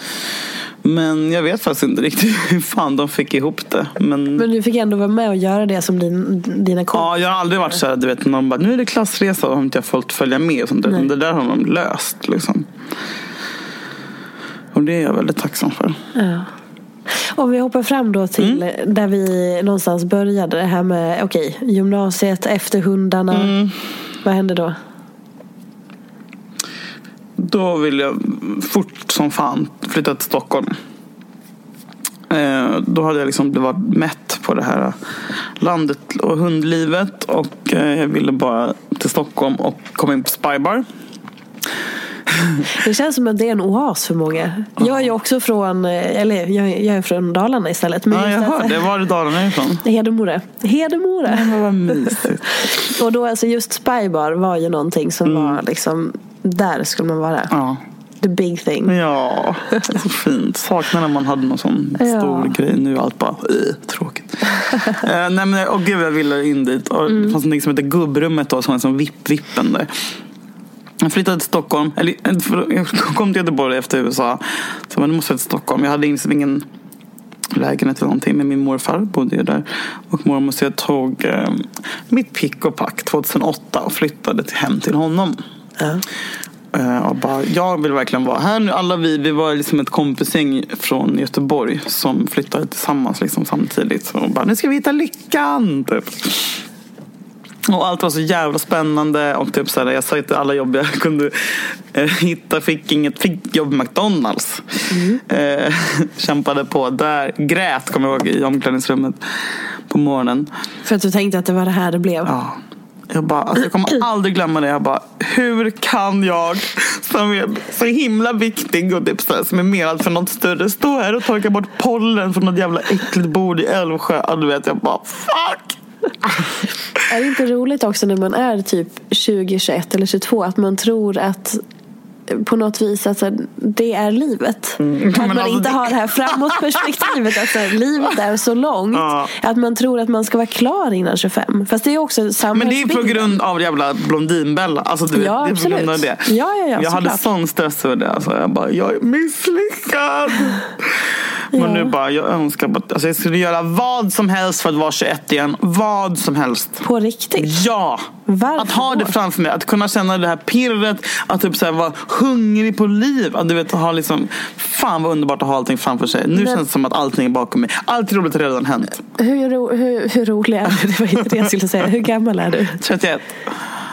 Men jag vet faktiskt inte riktigt hur fan de fick ihop det. Men, Men du fick ändå vara med och göra det som din, dina kompisar? ja, jag har aldrig varit så här, du vet, någon bara, nu är det klassresa och har inte jag fått följa med. Och sånt där. Det där har de löst liksom. Och det är jag väldigt tacksam för. Ja. Om vi hoppar fram då till Mm. där vi någonstans började. Det här med okej, gymnasiet, efter hundarna. Mm. Vad hände då? Då vill jag fort som fan flytta till Stockholm. Eh, Då hade jag liksom blivit mätt på det här landet och hundlivet. Och eh, jag ville bara till Stockholm och komma in på Spybar. Det känns som att det är en oas för många. Jag är ju också från, eh, eller jag, jag är från Dalarna istället. Men Ja, jag hörde. Var är Dalarna ifrån? Hedemora. Hedemora. Men vad mysigt. Och då alltså just Spybar var ju någonting som var liksom, där skulle man vara. Ja. The big thing. Ja, så fint. Saknar när man hade någon sån Ja. stor grej. Nu är allt bara tråkigt. eh, nej men och gud jag ville in dit. Och Mm. Det fanns något som heter gubbrummet då som var som vipp-vippen där. Jag flyttade till Stockholm. Eller, eh, jag kom till Göteborg efter USA. Så men nu måste jag till Stockholm. Jag hade liksom ingen lägenhet eller någonting. Men min morfar bodde ju där. Och mormor så jag tog eh, mitt pick och pack 2008 och flyttade till, hem till honom. Ja. Eh, Och bara, jag vill verkligen vara här nu. Alla vi, vi var liksom ett kompisgäng från Göteborg som flyttade tillsammans liksom samtidigt. Och bara, nu ska vi hitta lyckan! Typ. Och allt var så jävla spännande. Och typ så här, jag sökte alla jobb jag kunde eh, hitta. Fick inget fick jobb på McDonalds. Eh, kämpade på där. Grät kommer jag ihåg i omklädningsrummet på morgonen. För att du tänkte att det var det här det blev. Ja. Jag, bara, alltså jag kommer aldrig glömma det. Jag bara, hur kan jag som är så himla viktig och typ så här, som är menad för något större stå här och torka bort pollen från något jävla äckligt bord i Älvsjö. Ja, du vet, jag bara fuck! Är det inte roligt också när man är typ 20, 21 eller 22 att man tror att på något vis att så här, det är livet. Att Mm. Men man alltså inte det- har det här framåtperspektivet. Att så här, livet är så långt. Ja. Att man tror att man ska vara klar innan 25. Fast det är också Men det är samhällsbilden. på grund av jävla Blondinbella. Alltså, du vet, Ja, det är på grund av det. Ja, ja, ja, jag hade såklart. sån stress över det. Alltså, jag bara, jag är misslyckad. Ja. Men nu bara, jag önskar bara, alltså, jag skulle göra vad som helst för att vara 21 igen. Vad som helst. På riktigt. Ja! Varför att ha det framför mig, att kunna känna det här pirret, att typ så här vara hungrig på liv. Du vet, ha liksom, fan vad underbart att ha allting framför sig. Nu Men- känns det som att allting är bakom mig. Allt roligt har redan hänt. Hur, ro, hur, hur rolig är du? Det var inte det jag skulle säga. Hur gammal är du? 31.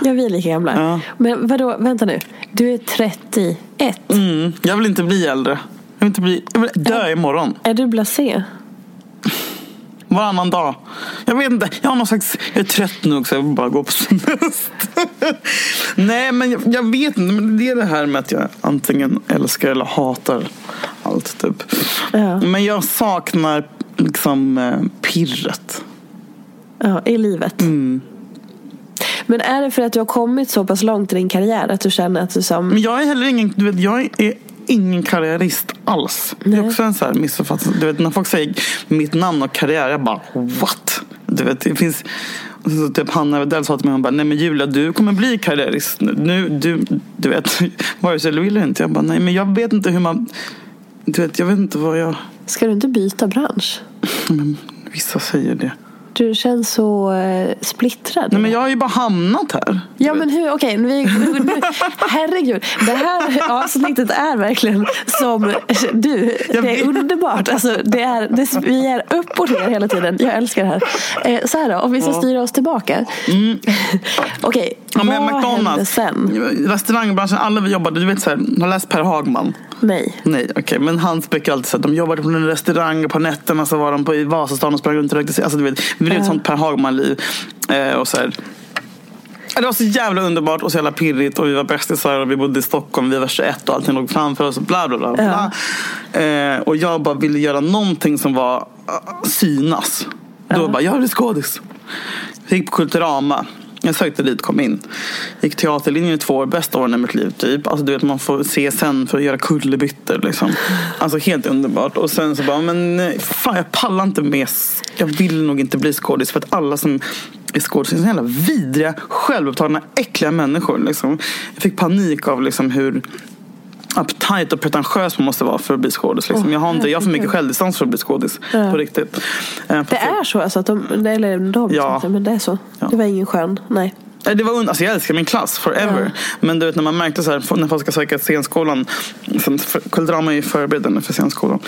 Ja, vi är lika gamla. Ja. Men vadå, vänta nu. Du är 31. Mm, jag vill inte bli äldre. Jag vill, inte bli, jag vill dö imorgon. Är du blasé? Varannan dag. Jag vet inte. Jag har någon slags... Jag är trött nu också. Jag vill bara gå på semester. Nej, men jag, jag vet inte. Men det är det här med att jag antingen älskar eller hatar allt. Typ. Ja. Men jag saknar liksom eh, pirret. Ja, i livet. Mm. Men är det för att du har kommit så pass långt i din karriär att du känner att du som... Men jag är heller ingen... Du vet, jag är ingen karriärist alls. Det är Nej. också en så här missuppfattning. Du vet, när folk säger mitt namn och karriär. Jag bara what? Du vet, det finns... Så typ Hanna Wedell sa till mig, hon bara, nej men Julia du kommer bli karriärist. Nu, du, du vet, vare sig du vill eller inte. Jag bara, nej men jag vet inte hur man... Du vet, jag vet inte vad jag... Ska du inte byta bransch? Men vissa säger det. Du känns så eh, splittrad. Nej, men jag har ju bara hamnat här. Ja men hur, okej, vi, nu, herregud. Det här avsnittet är verkligen som du. Det är underbart. Alltså, det är, det, vi är upp och ner hela tiden. Jag älskar det här. Eh, så här då, om vi ska styra oss tillbaka. Mm. Okej, Ja, men vad hände McDonalds, sen? restaurangbranschen, alla vi jobbade, du vet så här, har läst Per Hagman? Nej. Nej, okej. Men han brukar alltid säga att de jobbade på en restaurang och på nätterna så var de på i Vasastan och sprang runt och rökte. Alltså du vet, vi levde ett sånt Per Hagman-liv. Eh, och så här. Det var så jävla underbart och så jävla pirrigt och vi var bästisar och vi bodde i Stockholm, vi var 21 och allting låg framför oss och bla bla bla. bla. Eh, och jag bara ville göra någonting som var uh, synas. Då bara, jag vill skådis. Jag gick på Kulturama. Jag sökte dit, kom in. Gick teaterlinjen i två år, bästa åren i mitt liv typ. Alltså du vet man får se sen för att göra kullerbyttor liksom. Alltså helt underbart. Och sen så bara, men eh, fan jag pallar inte med, jag vill nog inte bli skådis för att alla som är skådisar är så jävla vidriga, självupptagna, äckliga människor liksom. Jag fick panik av liksom hur uptight och pretentiös man måste vara för att bli skådis. Liksom. Åh, jag, har inte, jag har för mycket självdistans för att bli skådis. Ja. På riktigt. Eh, Det är så alltså att de, eller de Ja. men det är så. Ja. Det var ingen skön, nej. Det var alltså jag älskar min klass forever. Men du vet när man märkte så här, när folk ska söka scenskolan. Som, för, Kulturama är ju förberedande för scenskolan.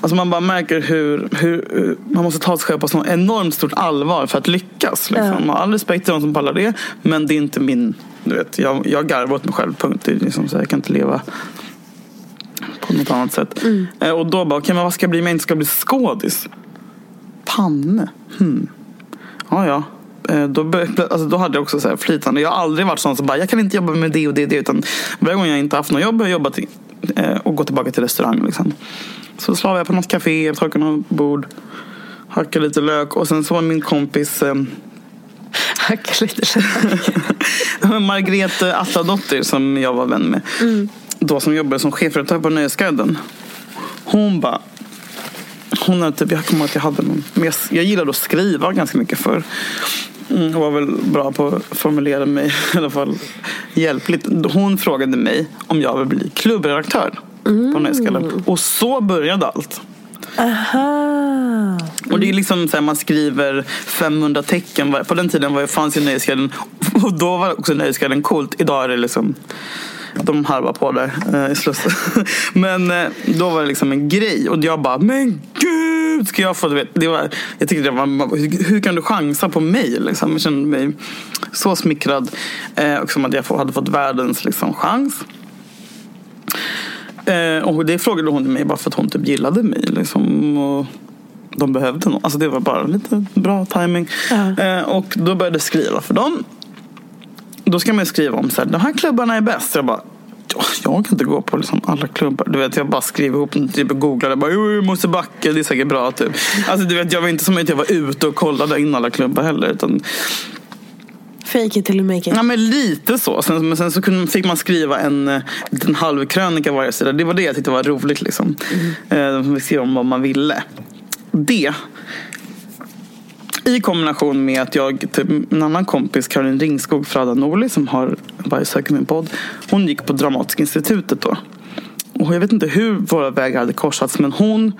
Alltså man bara märker hur, hur, man måste ta sig själv på så enormt stort allvar för att lyckas. Liksom. Ja. Man har all respekt till de som pallar det. Men det är inte min, du vet, jag, jag garvar åt mig själv. Punkt. Det är liksom så här, jag kan inte leva på något annat sätt. Eh, och då bara, okej men vad ska jag bli om jag inte ska bli skådis? Panne? Hmm. Ja, ja. Eh, Då, alltså, då hade jag också så här flytande. Jag har aldrig varit sån som bara, jag kan inte jobba med det och det och det. Utan varje gång jag inte haft något jobb har jag jobbat eh, och gått tillbaka till restaurang. Liksom. Så slavade jag på något café, torkade något bord, hackade lite lök. Och sen så var min kompis eh, Hacka lite. Margrethe Attadottir som jag var vän med. Då som jobbade som chefredaktör på Nöjesguiden. Hon bara hon hade typ, jag kommer ihåg att jag hade någon, men jag, jag gillade att skriva ganska mycket för mm, och var väl bra på att formulera mig i alla fall hjälpligt. Hon frågade mig om jag vill bli klubbredaktör på Nöjesguiden. Och så började allt. Aha. Och det är liksom så här, man skriver 500 tecken. På den tiden var fanns ju Nöjesguiden och då var också Nöjesguiden coolt. Idag är det liksom de harvar på där eh, i Slussen. Men eh, då var det liksom en grej och jag bara, men gud ska jag få, du vet, det var, jag tyckte det var, hur, kan du chansa på mig liksom? Jag kände mig så smickrad eh, och som att jag hade fått världens liksom, chans. Eh, och det frågade hon mig bara för att hon typ gillade mig. Liksom, och de behövde någon. Alltså det var bara lite bra timing. Ja. Eh, och då började jag skriva för dem. Då ska man ju skriva om så här, de här klubbarna är bäst. Jag bara, "Ja, jag kan inte gå på liksom alla klubbar. Du vet, jag bara skrev ihop en typ och googlade. Bara, "Jo, Mosebacke, det är säkert bra. Typ. Alltså, du vet, jag var inte som att jag var ute och kollade in alla klubbar heller. Utan Fake it till you make it. Ja, men lite så. Sen, men sen så kunde, fick man skriva en liten halvkrönika varje sida. Det var det jag tyckte var roligt. Liksom. Eh, De fick skriva om vad man ville. Det. I kombination med att jag, typ, en annan kompis, Caroline Ringskog Frada Norli, som har varje söker min podd. Hon gick på Dramatiska institutet då. Och jag vet inte hur våra vägar hade korsats, men hon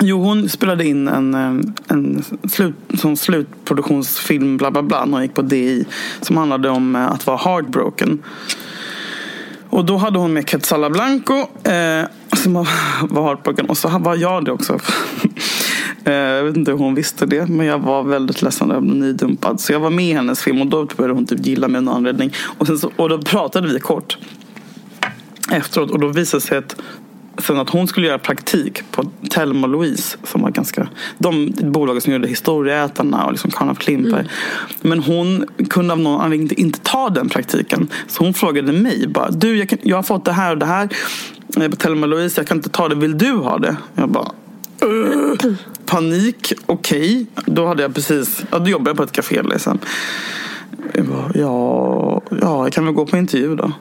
Jo, hon spelade in en, eh, en slut, sån slutproduktionsfilm bla bla bla när hon gick på DI som handlade om eh, att vara heartbroken. Och då hade hon med Quetzala Blanco eh, som var heartbroken och så var jag det också. Eh, Jag vet inte hur hon visste det men jag var väldigt ledsen över att bli nydumpad. Så jag var med i hennes film och då började hon typ gilla mig av någon anledning. Och, så, och då pratade vi kort efteråt och då visade det sig att sen att hon skulle göra praktik på Thelma och Louise som var ganska, de bolaget som gjorde Historieätarna och liksom Karl af Klimper. Men hon kunde av någon anledning inte, inte ta den praktiken. Så hon frågade mig bara, du jag, kan, jag har fått det här och det här eh, på Thelma och Louise, jag kan inte ta det, vill du ha det? Jag bara, Panik, okej. Då hade jag precis, ja, då jobbade jag på ett café liksom. Jag bara, ja, ja, jag kan väl gå på intervju då.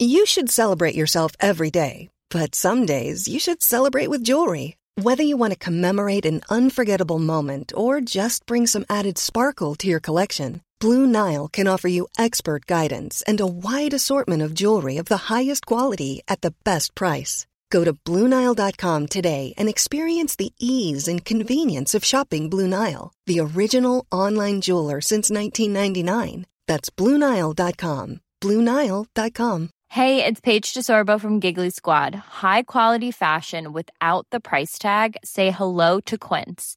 You should celebrate yourself every day, but some days you should celebrate with jewelry. Whether you want to commemorate an unforgettable moment or just bring some added sparkle to your collection, Blue Nile can offer you expert guidance and a wide assortment of jewelry of the highest quality at the best price. Go to BlueNile.com today and experience the ease and convenience of shopping Blue Nile, the original online jeweler since 1999. That's BlueNile.com. BlueNile.com. Hey, it's Paige DeSorbo from Giggly Squad. High quality fashion without the price tag. Say hello to Quince.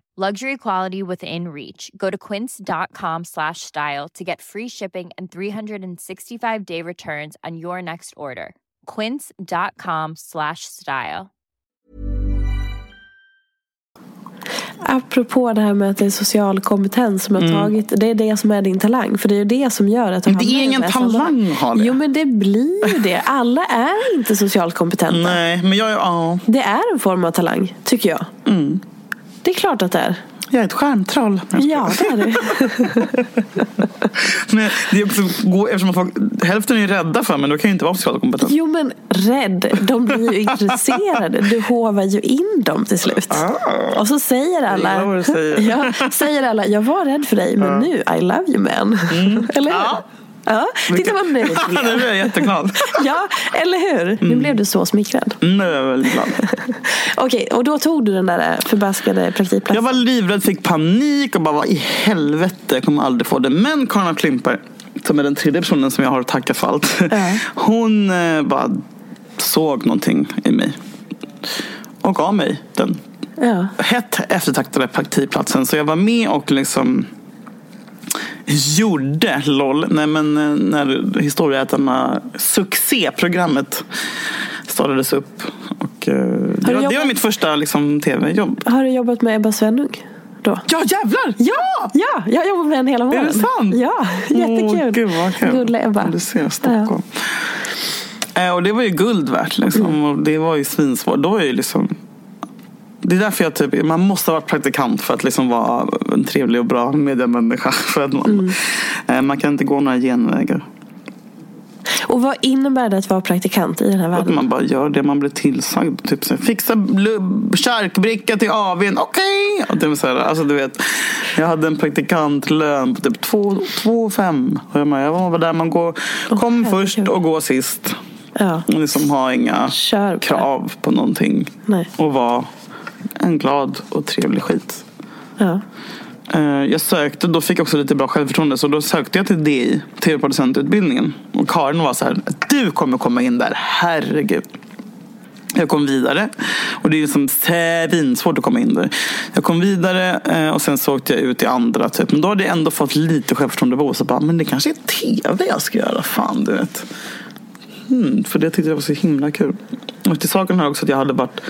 Luxury quality within reach. Go to quince.com slash style to get free shipping and 365-day returns on your next order. quince.com slash style. Apropå det här med att det är social kompetens som har tagit. Det är det som är din talang. För det är ju det som gör att du Men det hamnar är ingen talang att ha det. Jo men det blir ju det. Alla är inte socialt kompetenta. Nej, men jag är, ja, Det är en form av talang, tycker jag. Mm. Det är klart att det är. jag är ett skärmtroll. Ja, det är det. Men det är också, eftersom folk, hälften är rädda för mig, då kan jag inte vara socialt kompetent. Jo men rädd, de blir ju intresserade. Du hovar ju in dem till slut. Och så säger alla, du säger. ja, säger alla, jag var rädd för dig men nu, I love you man. Eller hur? Ja. Ja, titta vad nöjd du nu blev. jag jätteglad. Ja, eller hur? Nu blev du så smickrad. Nu är jag väldigt glad. Okej, och då tog du den där förbaskade praktikplatsen. Jag var livrädd, fick panik och bara vad i helvete, jag kommer aldrig få det. Men Karin af Klimper, som är den tredje personen som jag har att tacka för allt. Ja. Hon eh, bara såg någonting i mig. Och gav mig den Ja. hett eftertraktade praktikplatsen. Så jag var med och liksom gjorde LOL. Nej, men eh, när Historieätarna succéprogrammet startades upp. Och, eh, det, var, det var jobbat- mitt första liksom, tv-jobb. Har du jobbat med Ebba Svennung då? Ja jävlar! Ja! Ja, jag jobbar med henne hela våren. det sant? Ja, jättekul. Åh, gud vad kul. Gulla Ebba. Du ser, Stockholm. Eh, och det var ju guld värt liksom. Mm. Och det var ju svinsvårt. Då var jag ju liksom det är därför jag typ, man måste ha varit praktikant för att liksom vara en trevlig och bra mediemänniska. För att man, Mm. eh, man kan inte gå några genvägar. Och vad innebär det att vara praktikant i den här Att världen? man bara gör det man blir tillsagd. Typ så här, fixa charkbricka till AWn, okej! Och typ så här, Alltså du vet, jag hade en praktikantlön på typ 2,5. Och jag var där man går, kom herregud. först och går sist. Ja. Liksom ha inga på krav på någonting. Nej. Och vara en glad och trevlig skit. Ja. Eh, Jag sökte, då fick jag också lite bra självförtroende. Så då sökte jag till DI, tv-producentutbildningen. Och Karin var så här, du kommer komma in där, herregud. Jag kom vidare. Och det är liksom svinsvårt att komma in där. Jag kom vidare eh, och sen så åkte jag ut i andra. Typ. Men då hade jag ändå fått lite självförtroende på. Så bara, men det kanske är tv jag ska göra. Fan, du vet. Hmm, för det tyckte jag var så himla kul. Och till saken hör också att jag hade varit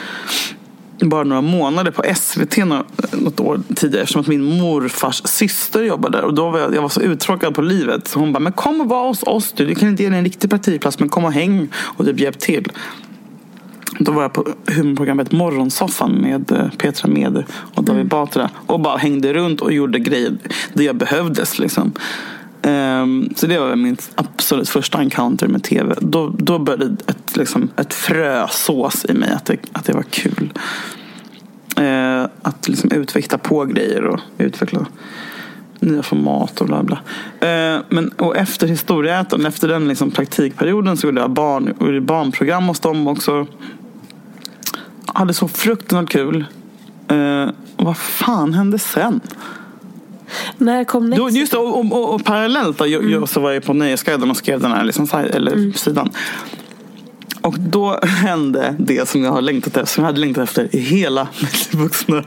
bara några månader på SVT nå- något år tidigare eftersom att min morfars syster jobbade där. Och då var jag, jag var så uttråkad på livet. Så hon bara, men kom och var hos oss du. Du kan inte ge dig en riktig praktikplats men kom och häng och typ hjälp till. Då var jag på humorprogrammet Morgonsoffan med eh, Petra Mede och David Batra. Och bara hängde runt och gjorde grejer där jag behövdes. Liksom. Um, så det var min absolut första encounter med tv. Då, då började ett, liksom, ett frö sås i mig att det, att det var kul. Uh, att liksom utveckla på grejer och utveckla nya format och bla bla. Uh, men, och efter historieätaren, efter den liksom praktikperioden så gjorde jag barn, gjorde barnprogram hos dem också. Hade så fruktansvärt kul. Uh, och vad fan hände sen? När kom Då, Next? just det, och, och, och, och parallellt då, jag, jag, så var jag på Nöjesguiden och skrev den här liksom, eller sidan. Och då hände det som jag har längtat efter, som jag hade längtat efter i hela mitt vuxna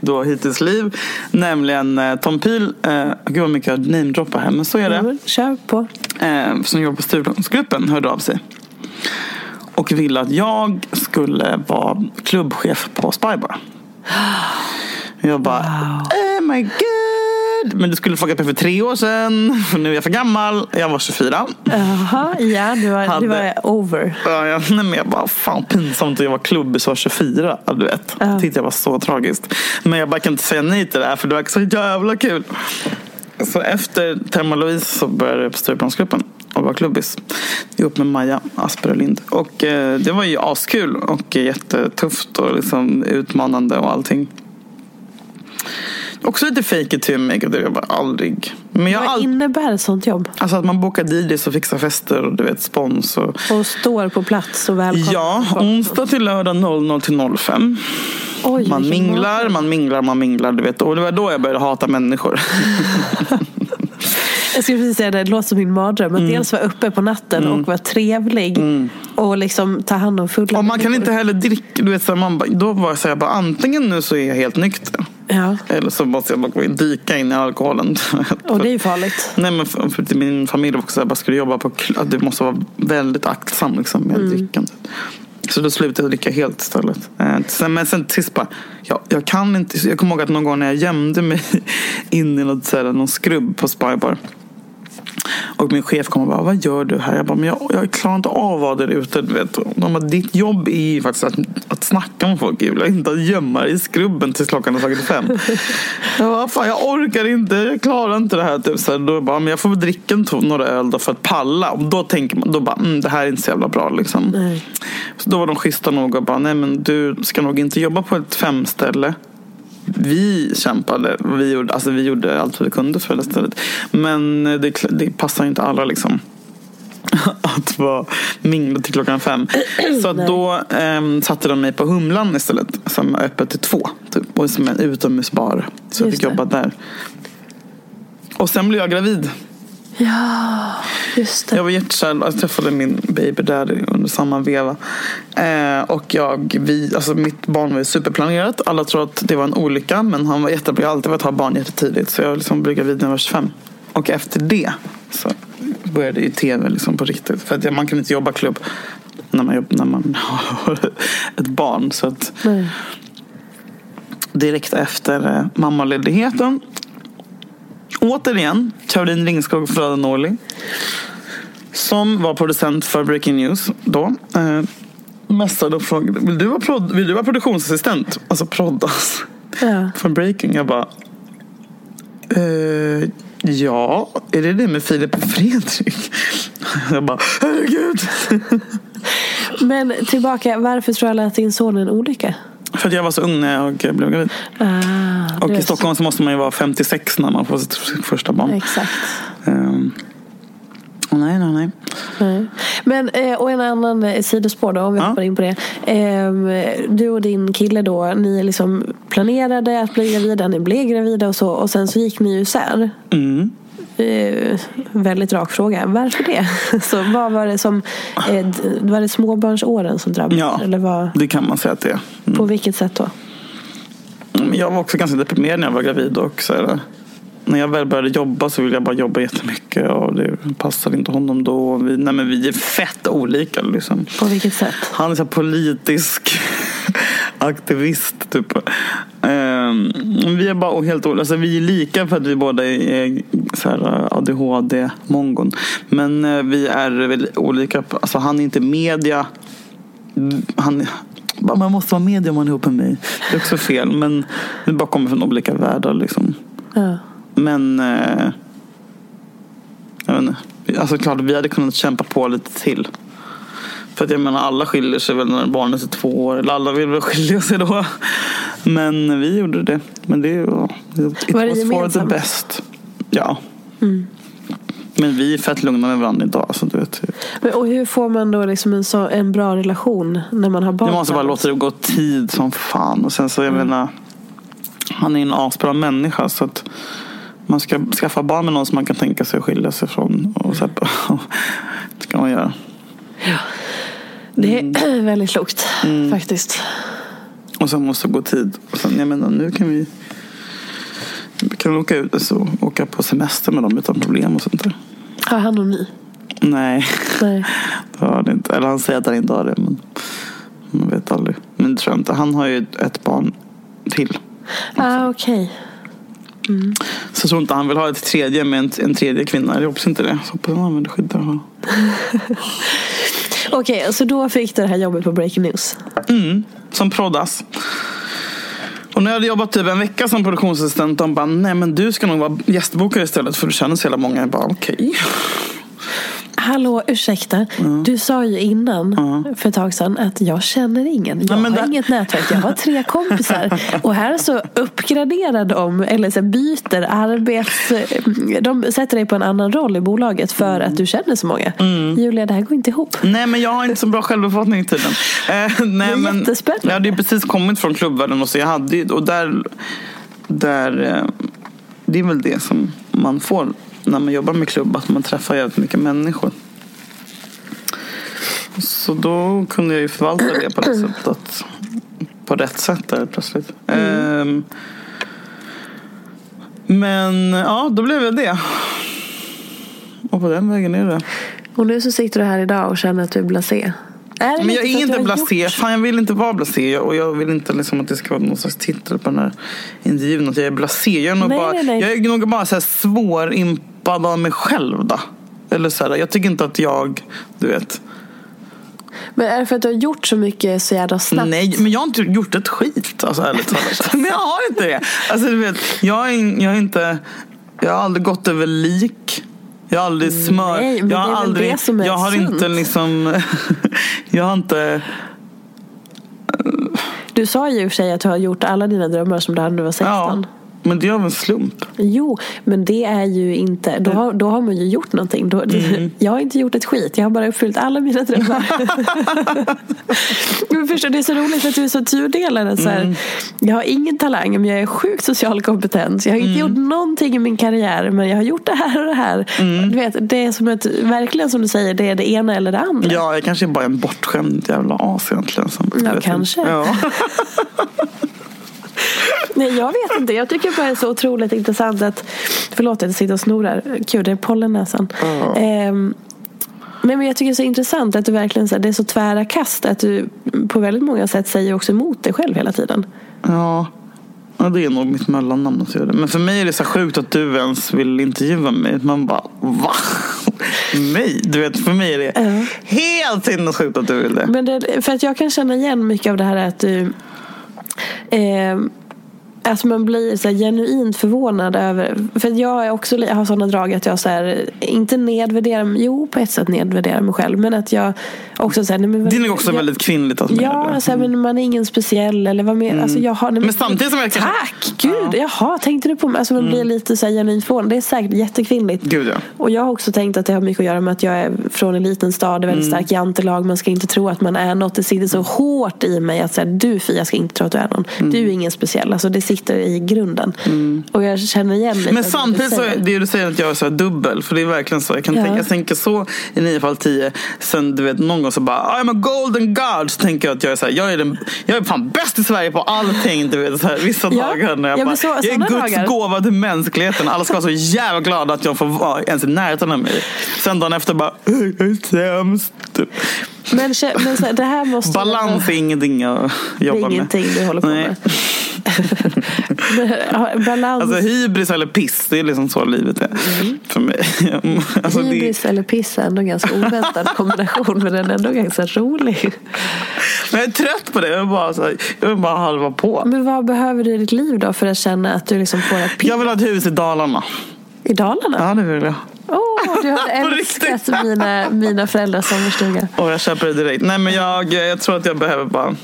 då hittills liv. Nämligen eh, Tom Peel, eh, gud vad mycket jag namedroppar här, men så är det. Kör på. Eh, som jobbar på Stureplansgruppen hörde av sig. Och ville att jag skulle vara klubbchef på Spybar. Jag bara, oh my god. Men du skulle frågat mig för tre år sedan. Nu är jag för gammal. Jag var 24. Jaha, ja, du var, Hade- du var over. Ja, jag, nej, men jag bara, fan pinsamt att jag var klubbis och var 24. Ja, du vet. Ja. Tyckte jag var så tragiskt. Men jag bara kan inte säga nej till det här för det verkar så jävla kul. Så efter Thelma Louise så började jag på Stureplansgruppen och var klubbis. Ihop med Maja Asper och Lind. Och eh, det var ju askul och jättetufft och liksom utmanande och allting. Också lite fake it till mig. Det jag bara aldrig. Men jag Vad all... innebär ett sånt jobb? Alltså att man bokar DJs och fixar fester och du vet spons och Och står på plats och välkomnar Ja, folk. onsdag till lördag 00 till 05. Oj, Man minglar, man minglar, man minglar. Du vet. Och det var då jag började hata människor. Jag skulle precis säga det, det låter som min mardröm. Mm. Att dels vara uppe på natten och vara trevlig. Och liksom ta hand om fulla Och man kan inte heller dricka. Du vet, så här, man, då var jag så här, bara, antingen nu så är jag helt nykter. Ja, Eller så måste jag bara dyka in i alkoholen. och det är ju farligt. Nej men för, för min familj var också så här, bara ska du jobba på att Du måste vara väldigt aktsam liksom, med Mm. drickandet. Så då slutade jag dricka helt istället. Eh, sen, men sen till sist bara, jag, jag kan inte. Jag kommer ihåg att någon gång när jag gömde mig in i något, så här, någon skrubb på Spybar. Och min chef kom och bara, vad gör du här? Jag bara, men jag, jag klarar inte av att vara där ute. Du vet. De bara, ditt jobb är ju faktiskt att, att snacka med folk. Julia, inte att gömma dig i skrubben tills klockan har slagit fem. jag bara, fan jag orkar inte, jag klarar inte det här. Typ. Så här, då bara, men jag får väl dricka några öl då för att palla. Och då tänker man, då bara, mm, det här är inte så jävla bra. Liksom. Nej. Så då var de schyssta nog och bara, nej men du ska nog inte jobba på ett femställe. Vi kämpade, vi gjorde, alltså vi gjorde allt vi kunde för det stället. Men det, det passar inte alla liksom. Att vara mingla till klockan fem. Så då äm, satte de mig på Humlan istället. Som är öppet till två. Typ, och som en utomhusbar. Så jag Just fick det. jobba där. Och sen blev jag gravid. Ja, just det. Jag var jättekär. Jag träffade min baby daddy under samma veva. Eh, och jag, vi, alltså mitt barn var superplanerat. Alla tror att det var en olycka. Men han var jättebra. Jag har alltid velat ha barn jättetidigt. Så jag liksom blev gravid när jag var 25. Och efter det så började ju tv liksom på riktigt. För att man kan inte jobba klubb när man, när man har ett barn. Så att Nej. direkt efter eh, mammaledigheten. Återigen, Caroline Ringskog och Fröda Norli. Som var producent för Breaking News då. Eh, mässade och frågade, vill du vara, prod- vill du vara produktionsassistent? Alltså proddas. Ja. För Breaking. Jag bara, eh, ja, är det det med Filip och Fredrik? Jag bara, herregud. Men tillbaka, varför tror alla att din son är en olycka? För att jag var så ung när jag blev gravid. Ah, Och i Stockholm så måste man ju vara 56 när man får sitt första barn. Exakt. Ehm, nej, nej, nej. Nej. Men, eh, och en annan eh, sidospår då, om vi Ja. hoppar in på det. Ehm, du och din kille då, ni liksom planerade att bli gravida, ni blev gravida och så. Och sen så gick ni ju isär. Mm. Eh, väldigt rak fråga. Varför det? Så vad var det som, eh, var det småbarnsåren som drabbade? Ja. Eller vad, Det kan man säga att det är. Mm. på vilket sätt då? Men Jag var också ganska deprimerad när jag var gravid. Och så här, när jag väl började jobba så ville jag bara jobba jättemycket. Och det passade inte honom då. Vi, nej, men vi är fett olika. Liksom. På vilket sätt? Han är så politisk aktivist typ. Ehm, vi är bara helt olika. Alltså, vi är lika för att vi båda är så här, ADHD-mongon. Men eh, vi är väl olika. Alltså, han är inte media. Han, man måste vara media om man är ihop med mig. Det är också fel. Men vi bara kommer från olika världar. Liksom. Ja. Men eh, jag vet inte. Alltså klart, vi hade kunnat kämpa på lite till. För att jag menar alla skiljer sig väl när barnet är två år. Eller alla vill väl skilja sig då. Men vi gjorde det. Men det var... It Var det was for the best. Ja. Men vi är fett lugna med varandra idag. Så du vet. Men, och hur får man då liksom en, så, en bra relation när man har barn? Du måste bara låta det gå tid som fan. Och sen så jag menar. Han är en asbra människa. Så att man ska skaffa barn med någon som man kan tänka sig att skilja sig från. Och så här, det ska man göra. Det är väldigt klokt Mm. faktiskt. Och sen måste gå tid. Och sen, jag menar, nu kan vi vi kan åka ut och så, åka på semester med dem utan problem och sånt där. Har han någon ny? Nej, Nej. det har han inte. Eller han säger att han inte har det. Men man vet aldrig. Men det tror jag inte. Han har ju ett barn till. Ah, okej. Så jag tror inte han vill ha ett tredje med en, en tredje kvinna. Jag hoppas inte det. Så hoppas han använder skydd där. Okej, så då fick du det här jobbet på Breaking News. Mm, som proddas. Och när jag hade jobbat typ en vecka som produktionsassistent. De bara, nej men du ska nog vara gästbokare istället. För du känner så jävla många. Jag bara, okej. Hallå, ursäkta. Du sa ju innan för ett tag sedan att jag känner ingen. Jag Nej, har det- inget nätverk. Jag har tre kompisar. Och här så uppgraderar de, eller så byter arbets... De sätter dig på en annan roll i bolaget för att du känner så många. Julia, det här går inte ihop. Nej men jag har inte så bra självuppfattning tydligen. Eh, nej, är men jättespännande. Jag hade precis kommit från klubbvärlden och så jag hade ju, och där, där eh, det är väl det som man får när man jobbar med klubb, att man träffar jävligt mycket människor. Så då kunde jag ju förvalta det på det sättet. På rätt sätt där plötsligt. Ehm, men ja, då blev jag det. Och på den vägen är det. Och nu så sitter du här idag och känner att du är blasé. Är Men jag är inte blasé. gjort- Fan, jag vill inte vara blasé. Och jag vill inte liksom att det ska vara någon slags titel på den här intervjun. Att jag är blasé. Jag är nog Nej, bara, nej, nej. Jag är nog bara så här svårimpad av mig själv. Då. Eller så här, jag tycker inte att jag, du vet. Men är det för att du har gjort så mycket så jävla snabbt? Nej, men jag har inte gjort ett skit. Alltså ärligt talat. Men jag har inte det. Alltså du vet, jag är, jag är inte, jag har aldrig gått över lik. Jag har aldrig smör. Nej, men jag det har är väl aldrig, det som är jag har sunt. inte liksom, jag har inte Du sa ju i och för sig att du har gjort alla dina drömmar som du hade när du var 16. Ja, men det är av en slump. Jo, men det är ju inte... Då har, då har man ju gjort någonting. Då, Mm. Jag har inte gjort ett skit. Jag har bara uppfyllt alla mina drömmar. men förstår, det är så roligt att du är så tudelad. Så här, Mm. Jag har ingen talang, men jag är sjukt social kompetens. Jag har inte Mm. gjort någonting i min karriär, men jag har gjort det här och det här. Mm. Du vet, det är som ett, verkligen som du säger, det är det ena eller det andra. Ja, jag kanske är bara en bortskämd jävla as egentligen. Som, Ja, kanske. Ja. Nej, jag vet inte. Jag tycker bara det är så otroligt intressant att... Förlåt att jag sitter och snorar. Gud, det är pollennäsan. Ehm, nej, men jag tycker det är så intressant att du verkligen så här, det är så tvära kast. Att du på väldigt många sätt säger också emot dig själv hela tiden. Ja. ja, det är nog mitt mellannamn. att göra det. Men för mig är det så sjukt att du ens vill intervjua mig. Man bara, va? Mig? Du vet, för mig är det Ja. helt sinnessjukt att du vill det. Men det, för att jag kan känna igen mycket av det här att du ehm, att man blir så här genuint förvånad över... För jag är också, jag har sådana drag att jag så här, inte nedvärderar, jo på ett sätt nedvärderar mig själv. Men att jag också säger... Nej, men, Det är nog också jag, väldigt kvinnligt att Ja, det. så här, men man är ingen speciell eller vad mer. Alltså, jag har, nej, Men samtidigt som jag kanske- Tack! Gud, jaha, tänkte du på mig? Alltså, man blir lite så här genuint förvånad. Det är säkert jättekvinnligt. Gud ja. Och jag har också tänkt att det har mycket att göra med att jag är från en liten stad, det är väldigt stark jantelag. Man ska inte tro att man är något. Det sitter så hårt i mig att säga du Fia ska inte tro att du är någon. Du är ingen speciell. Alltså det sitter i grunden. Och jag känner igen lite Men det samtidigt så är det du säger att jag är så dubbel. För det är verkligen så. Jag, kan Ja. tänka, jag tänker så i nio fall tio. Sen du vet någon gång så bara I'm a golden god. Så tänker jag att jag är så här, jag är, den, jag är fan bäst i Sverige på allting. Du vet, så här, vissa Ja. dagar när jag Ja, bara, så- jag är Guds dagar. gåva till mänskligheten. Alla ska vara så jävla glada att jag får vara ens i närheten av mig. Sen dagen efter bara jag är sämst. Men, men så det här måste Balans är ingenting jag det jobbar är med. ingenting du håller på Nej. med. Balans, Alltså hybris eller piss, det är liksom så livet är för mig. Alltså, det, Mm. hybris eller piss är ändå en ganska oväntad kombination. Men den är ändå ganska rolig. men jag är trött på det. Jag vill bara, så här, jag vill bara halva på. Men vad behöver du i ditt liv då för att känna att du liksom får ett pick Jag vill ha ett hus i Dalarna. i Dalarna? Ja, det vill jag. Åh, du hade älskat mina, mina föräldrars sommarstuga. Och jag köper det direkt. Nej men jag, jag tror att jag behöver bara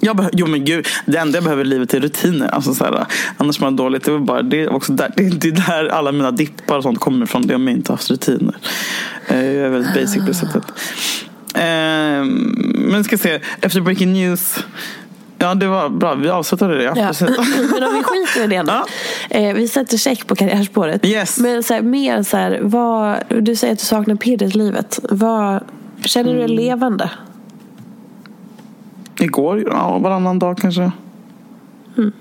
jag jo men gud, det enda jag behöver i livet är rutiner. Alltså så här, annars mår jag dåligt. Det är, bara, det är också där, det är det är där alla mina dippar och sånt kommer ifrån. Det är om jag inte haft rutiner. Eh, Jag är väldigt basic på det sättet. Eh, Men ska se, efter breaking news. Ja det var bra, vi avslutade det. Ja. Ja. Men om vi skiter i det nu. Ja. Eh, vi sätter check på karriärspåret. Yes. Men så här, mer så här, vad, du säger att du saknar pirret i livet. Vad, känner du dig Mm. levande? Igår, ja, varannan dag kanske.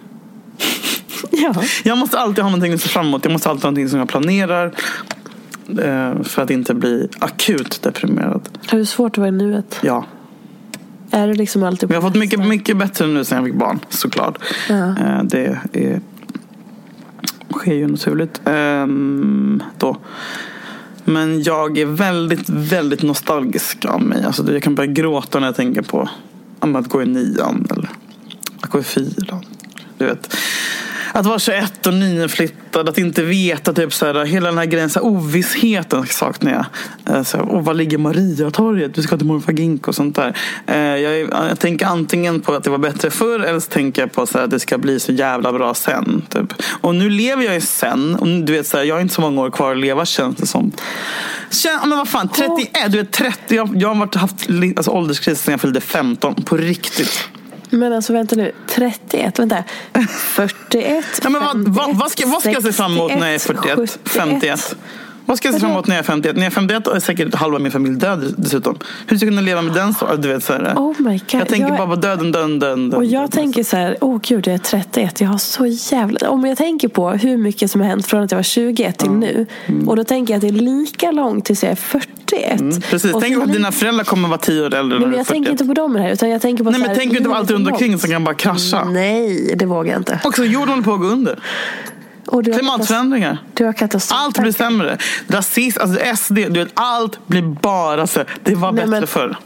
Ja. Jag måste alltid ha någonting att se fram emot. Jag måste alltid ha någonting som jag planerar. eh, För att inte bli akut deprimerad. Har du svårt att vara i nuet? Ja. Är du liksom alltid Vi har på fått mycket, mycket bättre nu sen jag fick barn, såklart. Ja. Eh, Det är, sker ju naturligt ehm, då. Men jag är väldigt, väldigt nostalgisk av mig. Alltså, det- jag kan börja gråta när jag tänker på men att gå i nian eller att gå i fyran. Du vet. Att vara 21 och nyinflyttad, att inte veta typ så här, hela den här grejen, så här, ovissheten saknar jag. Eh, så här, var ligger Mariatorget? Vi ska till morfar Gink och sånt där. Eh, jag, jag tänker antingen på att det var bättre förr eller så tänker jag på så här, att det ska bli så jävla bra sen. Typ. Och nu lever jag ju sen. Och du vet, så här, jag har inte så många år kvar att leva känns det som. Kän, ja, men vad fan, 31, du vet 30. Jag, jag har varit, haft alltså, ålderskris sedan jag fyllde 15. På riktigt. Men alltså vänta nu. 31, vänta. 41, Ja, men vad, vad, vad, ska, vad ska jag se fram emot när jag är 61, 41? 51? Vad ska jag se fram emot när jag är 51? När jag är 51 är säkert halva min familj död dessutom. Hur ska jag kunna leva med den så? Du vet, så här. Oh my God. Jag tänker Jag- bara på döden, döden, döden. Och jag döden. tänker så här, åh gud jag är 31, jag har så jävla... Om jag tänker på hur mycket som har hänt från att jag var 21 till nu. Och då tänker jag att det är lika långt tills jag är 41. Mm, precis, Och tänk så li- dina föräldrar kommer vara 10 år äldre men jag 41. tänker inte på dem här utan jag tänker på Nej så men tänk inte på allt runt omkring som kan bara krascha. Nej, det vågar jag inte. Också jorden håller på att gå under. Klimatförändringar. Du har katastrof. Allt blir sämre. Rasism, alltså SD, du vet, allt blir bara så. Det var Nej, bättre men- förr.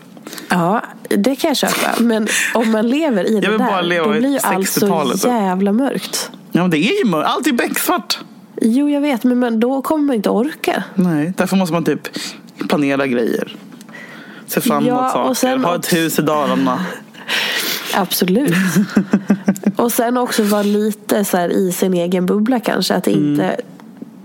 Ja, det kan jag köpa. Men om man lever i det där, då blir ju allt 60-talet så jävla mörkt. Ja men det är ju mörkt. Allt är becksvart. Jo, jag vet, men, men då kommer man inte orka. Nej, därför måste man typ planera grejer. Se fram Ja, emot och saker. sen Ha ett hus i Dalarna. Absolut. och sen också vara lite så här i sin egen bubbla kanske. Att inte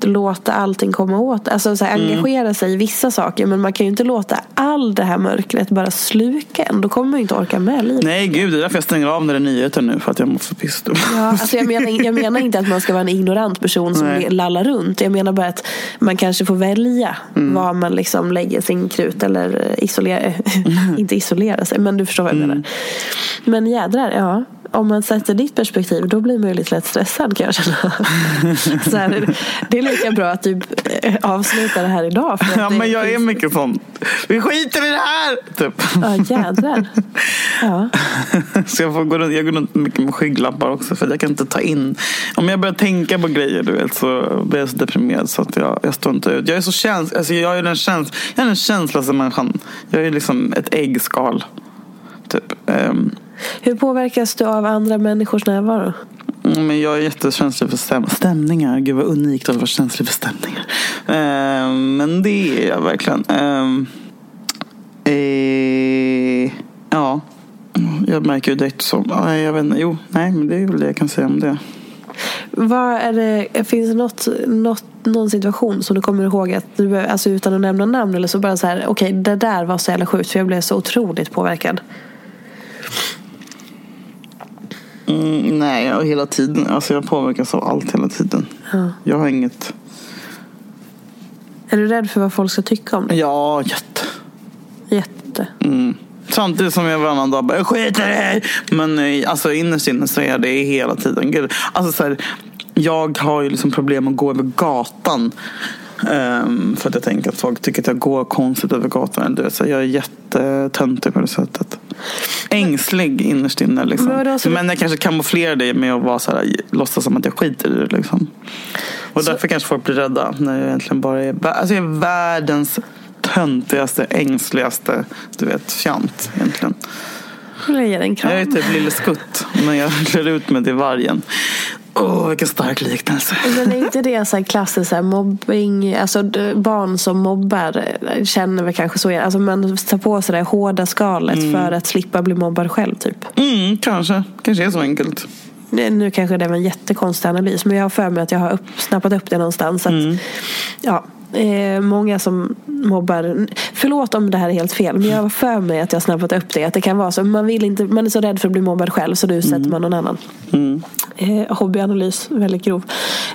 låta allting komma åt. Alltså så här, engagera sig i vissa saker. Men man kan ju inte låta all det här mörkret bara sluka en. Då kommer man ju inte orka med livet. Nej gud, det är därför jag stänger av när det är nyheter nu. För att jag mår för piss. Ja, alltså jag, menar, jag menar inte att man ska vara en ignorant person som Nej. lallar runt. Jag menar bara att man kanske får välja Mm. var man liksom lägger sin krut eller isolera, inte isolera sig, men du förstår vad jag Mm. menar. Men jädrar, ja. Om man sätter ditt perspektiv då blir man ju lite lätt stressad kan jag känna. Så här, det är lika bra att du eh, avslutar det här idag. Ja men jag är mycket sån. Vi skiter i det här! Typ. Ja jädrar. Ja. Så jag, får gå runt, jag går runt mycket med skygglappar också. För jag kan inte ta in. Om jag börjar tänka på grejer du vet, så blir jag så deprimerad. Så att jag, jag står inte ut. Jag är så käns, alltså, jag är den, käns, jag är den känsligaste människan. Jag är liksom ett äggskal. Typ. Ehm, Hur påverkas du av andra människors närvaro? Mm, Men jag är jättekänslig för stäm stämningar. Gud vad unikt att vara känslig för stämningar. Eh, men det är jag verkligen. Eh, eh, ja, jag märker ju direkt så. Nej, jag vet inte. Jo, nej, men det är väl det jag kan säga om det. Vad är det, finns det något, något, någon situation som du kommer ihåg att du, alltså utan att nämna namn eller så bara så här, okej det där var så jävla sjukt för jag blev så otroligt påverkad. Mm, nej, jag, hela tiden. Alltså jag påverkas av allt hela tiden. Ja. Jag har inget. Är du rädd för vad folk ska tycka om dig? Ja, jätte. Jätte. Mm. Samtidigt som jag varannan dag bara, jag skiter i det. Men eh, alltså, innerst inne så är det hela tiden. Gud. Alltså, så här, jag har ju liksom problem att gå över gatan. Ehm, för att jag tänker att folk tycker att jag går konstigt över gatan. Du vet, så jag är jättetöntig på det sättet. Ängslig innerst inne. Liksom. Men så- Men jag kanske kamouflerar det med att vara så här, låtsas som att jag skiter i det. Liksom. Och därför kanske folk blir rädda. När jag egentligen bara är, alltså jag är världens töntigaste, ängsligaste du vet, fjant egentligen. Jag. Jag är typ Lille Skutt, men jag klär ut mig till vargen. Åh, vilken stark liknelse. Men är inte det så här klassiskt så här mobbing? Alltså barn som mobbar eh, känner väl kanske så. Alltså man tar på sig det hårda skalet för att slippa bli mobbad själv typ. Mm, kanske. Kanske är så enkelt. Nu kanske det var en jättekonstig analys men jag har för mig att jag har upp, snappat upp det någonstans. Att, ja, eh, många som mobbar, förlåt om det här är helt fel men jag har för mig att jag snappat upp det. Att det kan vara så, man, vill inte, man är så rädd för att bli mobbad själv så du sätter man någon annan. Eh, hobbyanalys, väldigt grov.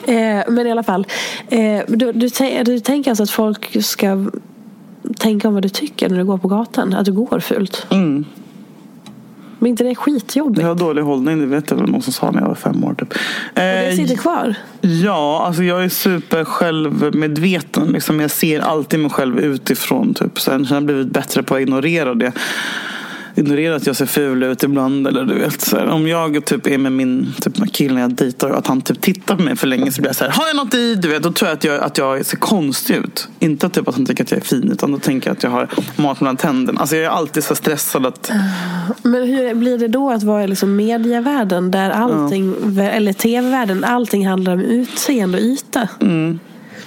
Eh, men i alla fall, eh, du, du, du tänker alltså att folk ska tänka om vad du tycker när du går på gatan? Att du går fult? Mm. Men inte det är skitjobbigt? Jag har dålig hållning, det vet jag väl någon som sa när jag var fem år typ. Och det Eh, sitter kvar? Ja, alltså jag är super självmedveten. Liksom jag ser alltid mig själv utifrån. Typ. Sen har jag blivit bättre på att ignorera det. Ignorera att jag ser ful ut ibland. Eller du vet, så här. Om jag typ är med min typ, med killen jag dejtar och att han typ tittar på mig för länge så blir jag så här. Har jag något i? Du vet, då tror jag att jag, att jag ser konstig ut. Inte typ att han tycker att jag är fin utan då tänker jag att jag har mat mellan tänderna. Alltså jag är alltid så stressad att Men hur blir det då att vara i liksom medievärlden där allting, eller tv-världen, allting handlar om utseende och yta?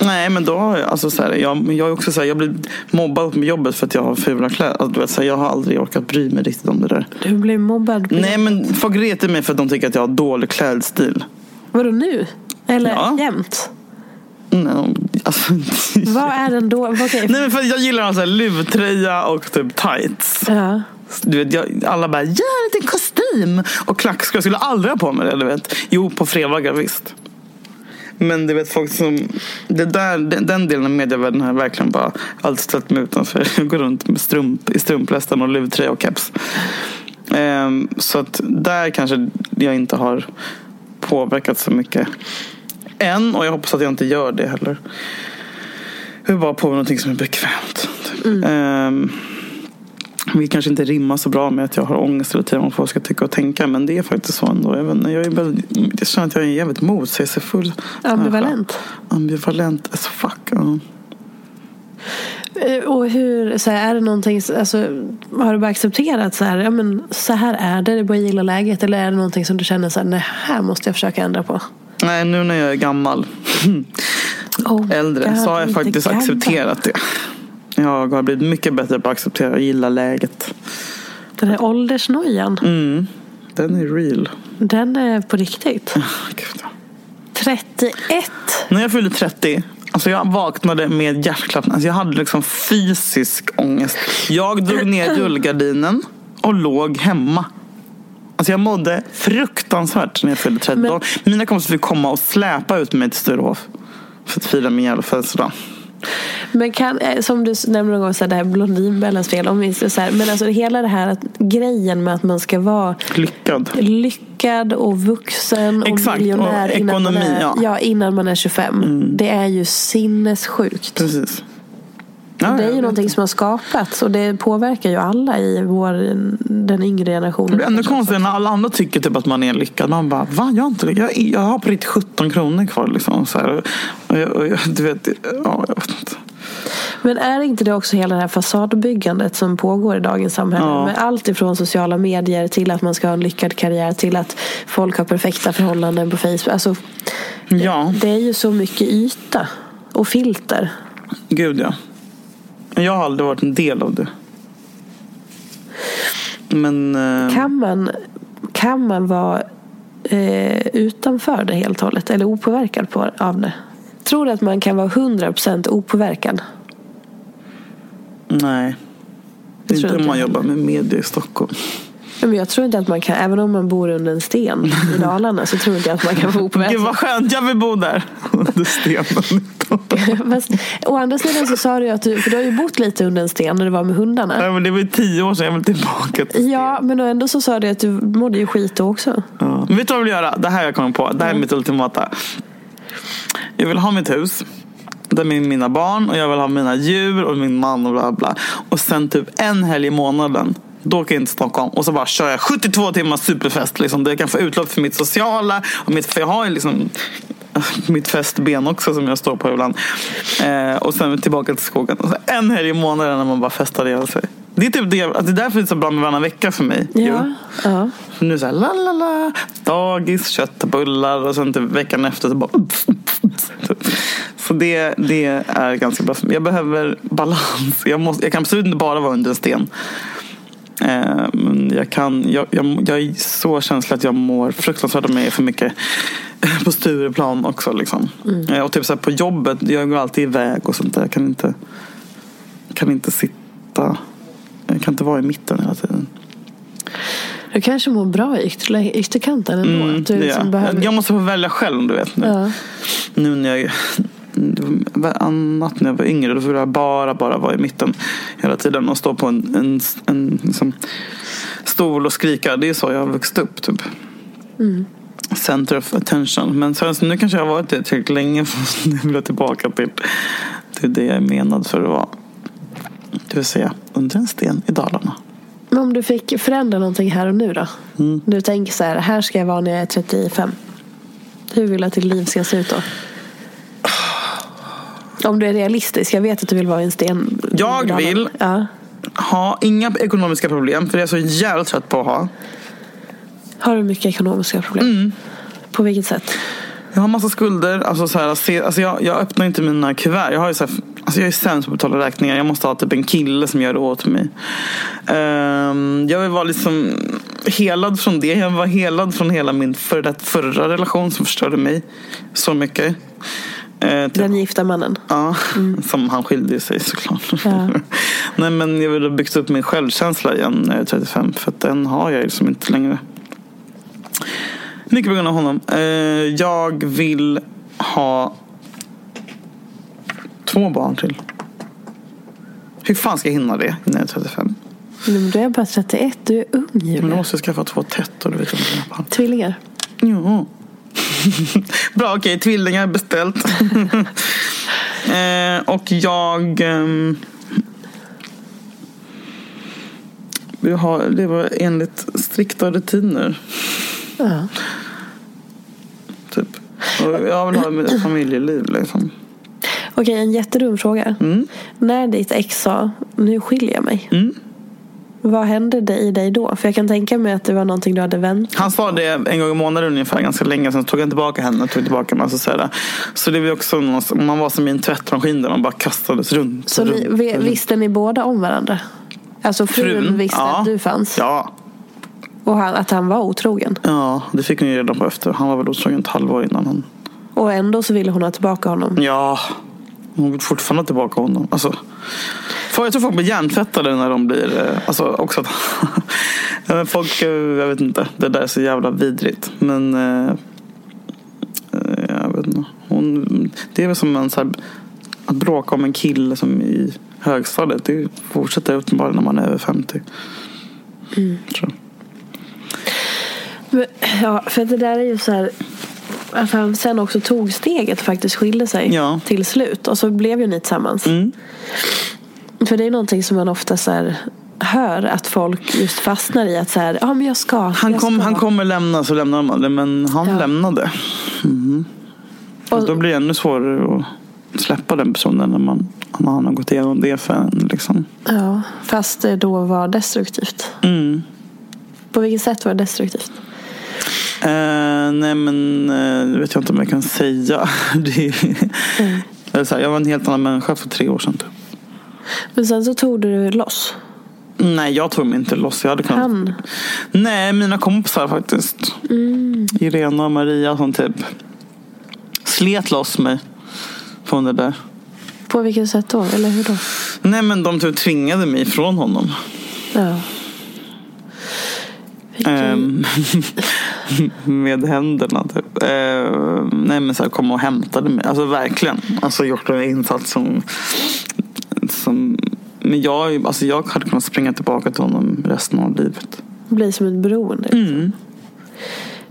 Nej men då har jag, alltså så här, jag, jag är också så här, jag blir mobbad på jobbet för att jag har fula kläder. Alltså, du vet, så här, jag har aldrig orkat bry mig riktigt om det där. Du blir mobbad. Nej men folk retar mig för att de tycker att jag har dålig klädstil. Vadå nu? Eller Ja. jämt? Nej, alltså, Vad är den då? Okej. Nej men för jag gillar alltså luvtröja och typ tights. Ja. Du vet, jag, alla bara, gör en liten kostym och klackskor. Jag skulle aldrig ha på mig det. Du vet. Jo, på fredagar visst. Men du vet folk som, det där, den, den delen av medievärlden har verkligen bara alltid ställt mig utanför. Jag går runt med strump, i strumplästen och luvtröja och keps. Ehm, så att där kanske jag inte har påverkat så mycket än. Och jag hoppas att jag inte gör det heller. Jag vill bara på mig någonting som är bekvämt. Typ. Ehm, vi kanske inte rimmar så bra med att jag har ångest hela tiden om vad folk ska tycka och tänka. Men det är faktiskt så ändå. Jag, jag, är väldigt, jag känner att jag är jävligt motsägelsefull. Ambivalent. Ambivalent as fuck. Ja. Eh, Och hur, så här, är det någonting, alltså, har du bara accepterat så här, ja men så här är det, det är bara gilla läget? Eller är det någonting som du känner så här, nej, här måste jag försöka ändra på? Nej, nu när jag är gammal, Oh, äldre, God, så har jag faktiskt gammal. accepterat det. Jag har blivit mycket bättre på att acceptera och gilla läget. Den här åldersnojan, Mm. Den är real. den är på riktigt. Gud, ja. 31! När jag fyllde 30, alltså jag vaknade med hjärtklappning. Alltså jag hade liksom fysisk ångest. Jag drog ner rullgardinen och låg hemma. Alltså jag mådde fruktansvärt när jag fyllde 30. Men- Mina kompisar fick komma och släpa ut mig till Sturehof. För att fira min jävla födelsedag. Men kan, eh, som du nämnde någon gång, så här, det här Blondinbellens fel. Om vi, så här, men alltså hela det här att, grejen med att man ska vara Lyckad. lyckad och vuxen och Exakt, miljonär och innan, man ekonomi, är, ja. Mm. ja, innan man är 25. Det är ju sinnessjukt. Precis. Ja, det är ju någonting som har skapats och det påverkar ju alla i vår, den yngre generationen. Det blir ännu konstigare när alla andra tycker typ att man är lyckad. Man bara, va? Jag, inte, jag, jag har på riktigt 17 kronor kvar. Liksom, så här. Och jag, och jag, du vet, ja, jag vet inte. Men är inte det också hela det här fasadbyggandet som pågår i dagens samhälle? Ja. Med allt ifrån sociala medier till att man ska ha en lyckad karriär till att folk har perfekta förhållanden på Facebook. Alltså, Ja, det är ju så mycket yta och filter. gud ja. Men Jag har aldrig varit en del av det. Men... Eh, Kan man, kan man vara eh, utanför det helt och hållet? Eller opåverkad på, av det? Tror du att man kan vara 100% opåverkad? nej. Inte om man jobbar med media i Stockholm. Men jag tror inte att man kan, även om man bor under en sten i Dalarna så tror inte jag att man kan vara Gud opåverkad. vad skönt, jag vill bo där. Under stenen. Fast, å andra sidan så sa du att du, för du har ju bott lite under en sten när du var med hundarna. Nej, men det var ju tio år sedan jag vill tillbaka till Ja, men ändå så sa du att du mådde ju skit då också. Ja. Men vet du vad jag vill göra? Det här har jag kommit på. Det här är mitt ultimata. Jag vill ha mitt hus. Där med mina barn och jag vill ha mina djur och min man och bla bla. Och sen typ en helg i månaden. Då åker jag in till Stockholm och så bara kör jag 72 timmars superfest. Liksom, där jag kan få utlopp för mitt sociala. Och mitt, för jag har ju liksom mitt festben också som jag står på ibland. Eh, och sen tillbaka till skogen. Och så en helg i månaden när man bara festar ihjäl sig. Det är typ det, alltså det är därför det är så bra med varannan vecka för mig. ju. Ja, ja. Nu så här, la la la, dagis, kött äta bullar och sen typ veckan efter så bara... Så det, det är ganska bra. Jag behöver balans. Jag, måste, jag kan absolut inte bara vara under en sten. Eh, men jag, kan, jag, jag, jag är så känslig att jag mår fruktansvärt om jag är för mycket på Stureplan också. Liksom. Eh, Och typ så på jobbet, jag går alltid iväg och sånt där. Jag kan inte, kan inte sitta, jag kan inte vara i mitten hela tiden. Du kanske mår bra i ytter, ytterkanten ändå. Mm, du liksom behöver... Jag måste få välja själv, du vet. Nu, Ja. nu när jag annat när jag var yngre. Då ville jag bara, bara vara i mitten hela tiden och stå på en, en, en liksom, stol och skrika. Det är så jag har vuxit upp. Typ. Center of attention. Men så nu kanske jag har varit det tillräckligt länge för nu vill jag tillbaka till, till det jag är menad för att vara. Det vill säga under en sten i Dalarna. Men om du fick förändra någonting här och nu då? Mm. Du tänker så här, här ska jag vara när jag är 35. Hur vill du att ditt liv ska se ut då? Om du är realistisk. Jag vet att du vill vara en sten. Jag vill- Ja. Ha inga ekonomiska problem för det är jag så jävla trött på att ha. Har du mycket ekonomiska problem? Mm. På vilket sätt? Jag har massa skulder. Alltså så här, alltså jag, jag öppnar inte mina kuvert. Jag, har ju så här, alltså jag är sämst på att betala räkningar. Jag måste ha typ en kille som gör det åt mig. Ehm, jag vill vara liksom helad från det. Jag var helad från hela min förra, förra relation som förstörde mig så mycket. Uh, Den gifta mannen. Ja, som han skilde sig såklart. Ja. Nej men jag vill ha byggt upp min självkänsla igen när jag är 35. För att den har jag liksom inte längre. Mycket på grund av honom. Eh, jag vill ha två barn till. Hur fan ska jag hinna det när jag är 35? Men du är bara 31. Du är ung Men då Julia. måste jag skaffa två tätt och du vet inte. Tvillingar. Jo. Bra, okej. Tvillingar beställt. eh, och jag... ehm, vi har leva enligt strikta rutiner. Ja. Typ. Och jag vill ha ett familjeliv liksom. Okej, en jättedum fråga. Mm. När ditt ex sa, nu skiljer jag mig. Mm. Vad hände det i dig då? För jag kan tänka mig att det var någonting du hade vänt. Han sa det en gång i månaden ungefär ganska länge. Sen tog han tillbaka henne tog tillbaka mig. Så, så, så det var också man var som i en tvättmaskin där man bara kastades runt. Så runt, ni, vi- visste ni båda om varandra? Alltså frun, Frun, visste ja. att du fanns? Ja, Och han, att han var otrogen? Ja, det fick hon ju reda på efter. Han var väl otrogen ett halvår innan han... Och ändå så ville hon ha tillbaka honom? Ja, hon vill fortfarande ha tillbaka honom. Alltså, för jag tror folk blir hjärntvättade när de blir... eh, Alltså också att... Men folk, eh, jag vet inte. Det där är så jävla vidrigt. Men... eh, eh, Jag vet inte. Hon, det är väl som en så här, Att bråka om en kille som i högstadiet. Det fortsätter uppenbarligen när man är över 50. Tror jag. Men, ja, för det där är ju så här... Att han sen också tog steget och faktiskt skilde sig Ja. till slut. Och så blev ju ni tillsammans. Mm. För det är någonting som man ofta så här, hör att folk just fastnar i. Att så här, ja men jag ska. Han, jag kom, ska. han kommer lämna så lämnar man det. Men han Ja. lämnade. Och Och- då blir det ännu svårare att släppa den personen när man, när han har gått igenom det för en. Liksom. Ja, fast det då var destruktivt. Mm. På vilket sätt var det destruktivt? Eh, nej men eh, det vet jag inte om jag kan säga. det är, Mm. Eller så här, jag var en helt annan människa för tre år sedan. Typ. Men sen så tog du loss. Nej jag tog mig inte loss. Jag hade kunnat... Han. Nej mina kompisar faktiskt. Mm. Irena och Maria som typ slet loss mig från det där. På vilket sätt då? Eller hur då? Nej men de typ tvingade mig ifrån honom. Ja. Ehm, med händerna typ. Ehm, nej men så här, kom och hämtade mig. Alltså verkligen. Alltså gjort en insats som. Som men jag, alltså, jag hade kunnat springa tillbaka till honom resten av livet. blir som ett beroende. Mm.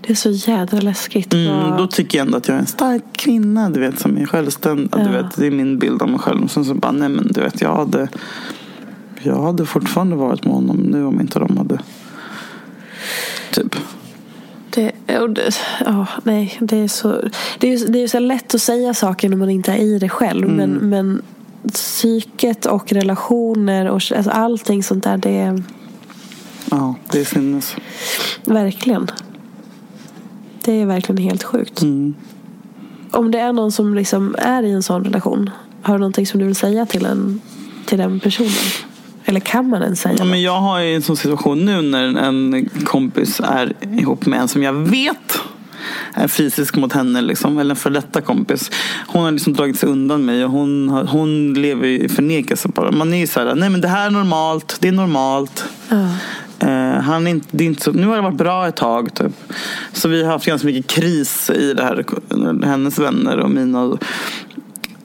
Det är så jädra läskigt. Mm, då tycker jag ändå att jag är en stark kvinna. Du vet som är självständig. Ja. Du vet, det är min bild av mig själv. Sen så bara nej men du vet jag hade. Jag hade fortfarande varit med honom nu om inte de hade. Typ. Det, och det, ja, nej, det är så det är, ju- det är så lätt att säga saker när man inte är i det själv. Men, men psyket och relationer och alltså allting sånt där. Det är Ja, det är sinnes. verkligen. Det är verkligen helt sjukt. Om det är någon som liksom är i en sån relation. Har du någonting som du vill säga till, en, till den personen? Eller kan man ens säga Ja, men jag har ju en sån situation nu när en kompis är ihop med en som jag vet är fysisk mot henne, liksom, eller en för detta kompis. Hon har liksom dragit sig undan mig och hon, hon lever i förnekelse bara. Man är ju så här, nej men det här är normalt, det är normalt. Eh, han är inte, det är inte så, nu har det varit bra ett tag. Typ. Så vi har haft ganska mycket kris i det här. Hennes vänner och mina. Eh,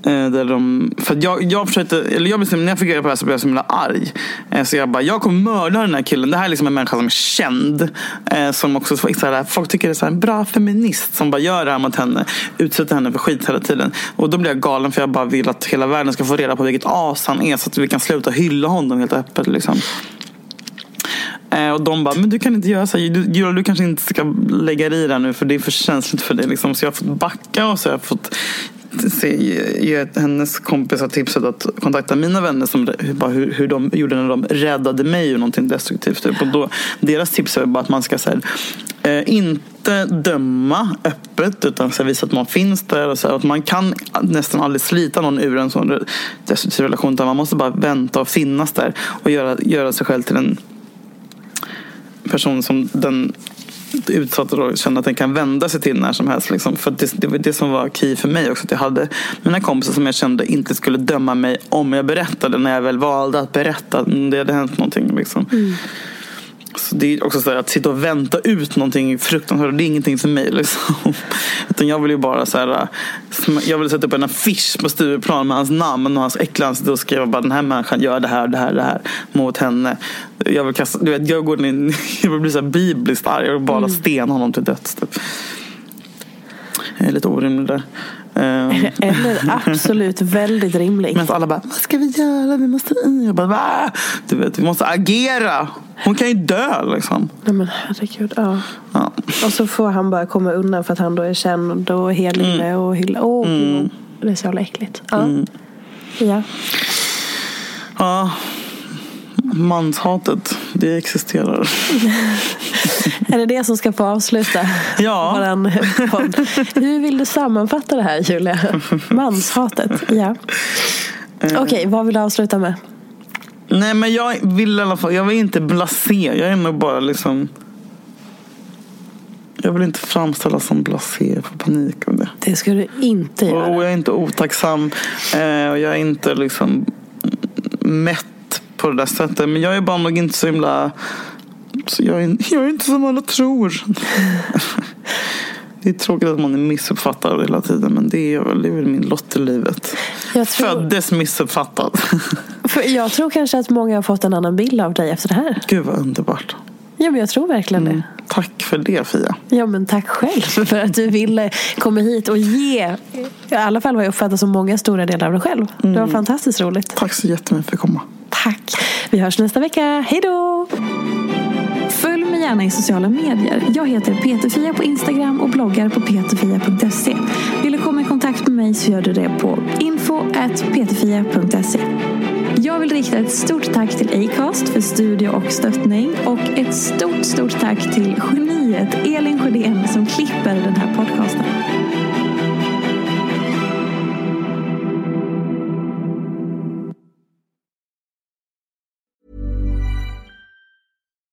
Eh, där de, för jag, jag försökte, eller jag bestämde, när jag fick reda på det här så blev jag så himla arg. Eh, så jag bara, jag kommer mörda den här killen. Det här är liksom en människa som är känd. Eh, som också, så här, folk tycker det är så här, en bra feminist som bara gör det här mot henne. Utsätter henne för skit hela tiden. Och då blir jag galen för jag bara vill att hela världen ska få reda på vilket as han är. Så att vi kan sluta hylla honom helt öppet. Liksom. Och de bara, men du kan inte göra så här. Du, du kanske inte ska lägga dig i det här nu för det är för känsligt för dig. Liksom. Så jag har fått backa och så har jag fått se, ge, ge hennes kompisar tipsat att kontakta mina vänner som, bara hur, hur de gjorde när de räddade mig ur någonting destruktivt. Typ. Och då, deras tips är bara att man ska så här, eh, inte döma öppet utan så här, visa att man finns där. Och så här, att man kan nästan aldrig slita någon ur en sån destruktiv relation. Utan man måste bara vänta och finnas där och göra, göra sig själv till en person som den utsatta och känner att den kan vända sig till när som helst. Liksom. För det, det var det som var key för mig också. Att jag hade mina kompisar som jag kände inte skulle döma mig om jag berättade. När jag väl valde att berätta mm, det hade hänt någonting. Liksom. Mm. Så det är också så att sitta och vänta ut någonting fruktansvärt. Det är ingenting för mig. Liksom. Utan jag vill ju bara så här, jag vill sätta upp en affisch på Stureplan med hans namn och hans äckliga ansikte och skriva bara den här människan gör det här, det här, det här mot henne. Jag vill kasta, du vet, jag går in, jag vill bli så här bibliskt arg. Jag vill bara Mm. stena honom till döds. Typ. Jag är lite orimlig där. Ehm, Eller absolut väldigt rimligt. Men alla bara, vad ska vi göra? Vi måste in. Jag bara, Va? Du vet, vi måste agera. Hon kan ju dö liksom. Nej men herregud. Ja. Ja. Och så får han bara komma undan för att han då är känd och hel inne Mm. och hylla. Åh, gud, det är så jävla äckligt. Ja. ja. Ja, manshatet, det existerar. Är det det som ska få avsluta Ja. våran podd? Hur vill du sammanfatta det här Julia? Manshatet. Ja. Eh. Okej, vad vill du avsluta med? Nej men jag vill i alla fall, jag vill inte blasé. Jag är nog bara liksom jag vill inte framställas som blasé för panik av det. Det ska du inte Och göra. jag är inte otacksam eh, och jag är inte liksom mätt på det där sättet. Men jag är bara nog inte så himla... Så jag, är, jag är inte som alla tror. Det är tråkigt att man är missuppfattad hela tiden men det är väl, det är väl min lott i livet. Jag tror, Föddes missuppfattad. för jag tror kanske att många har fått en annan bild av dig efter det här. Gud vad underbart. Ja, men jag tror verkligen det. Tack för det Fia. Ja, men tack själv för att du ville komma hit och ge, i alla fall vad jag uppfattar som många stora delar av dig själv. Det Mm. var fantastiskt roligt. Tack så jättemycket för att komma. Tack. Vi hörs nästa vecka. Hej då! Mig gärna i sociala medier. Jag heter Peterfia på Instagram och bloggar på peterfia.se. Vill du komma i kontakt med mig så gör du det på info.peterfia.se. Jag vill rikta ett stort tack till Acast för studie och stöttning och ett stort, stort tack till geniet Elin Sjödén som klipper den här podcasten.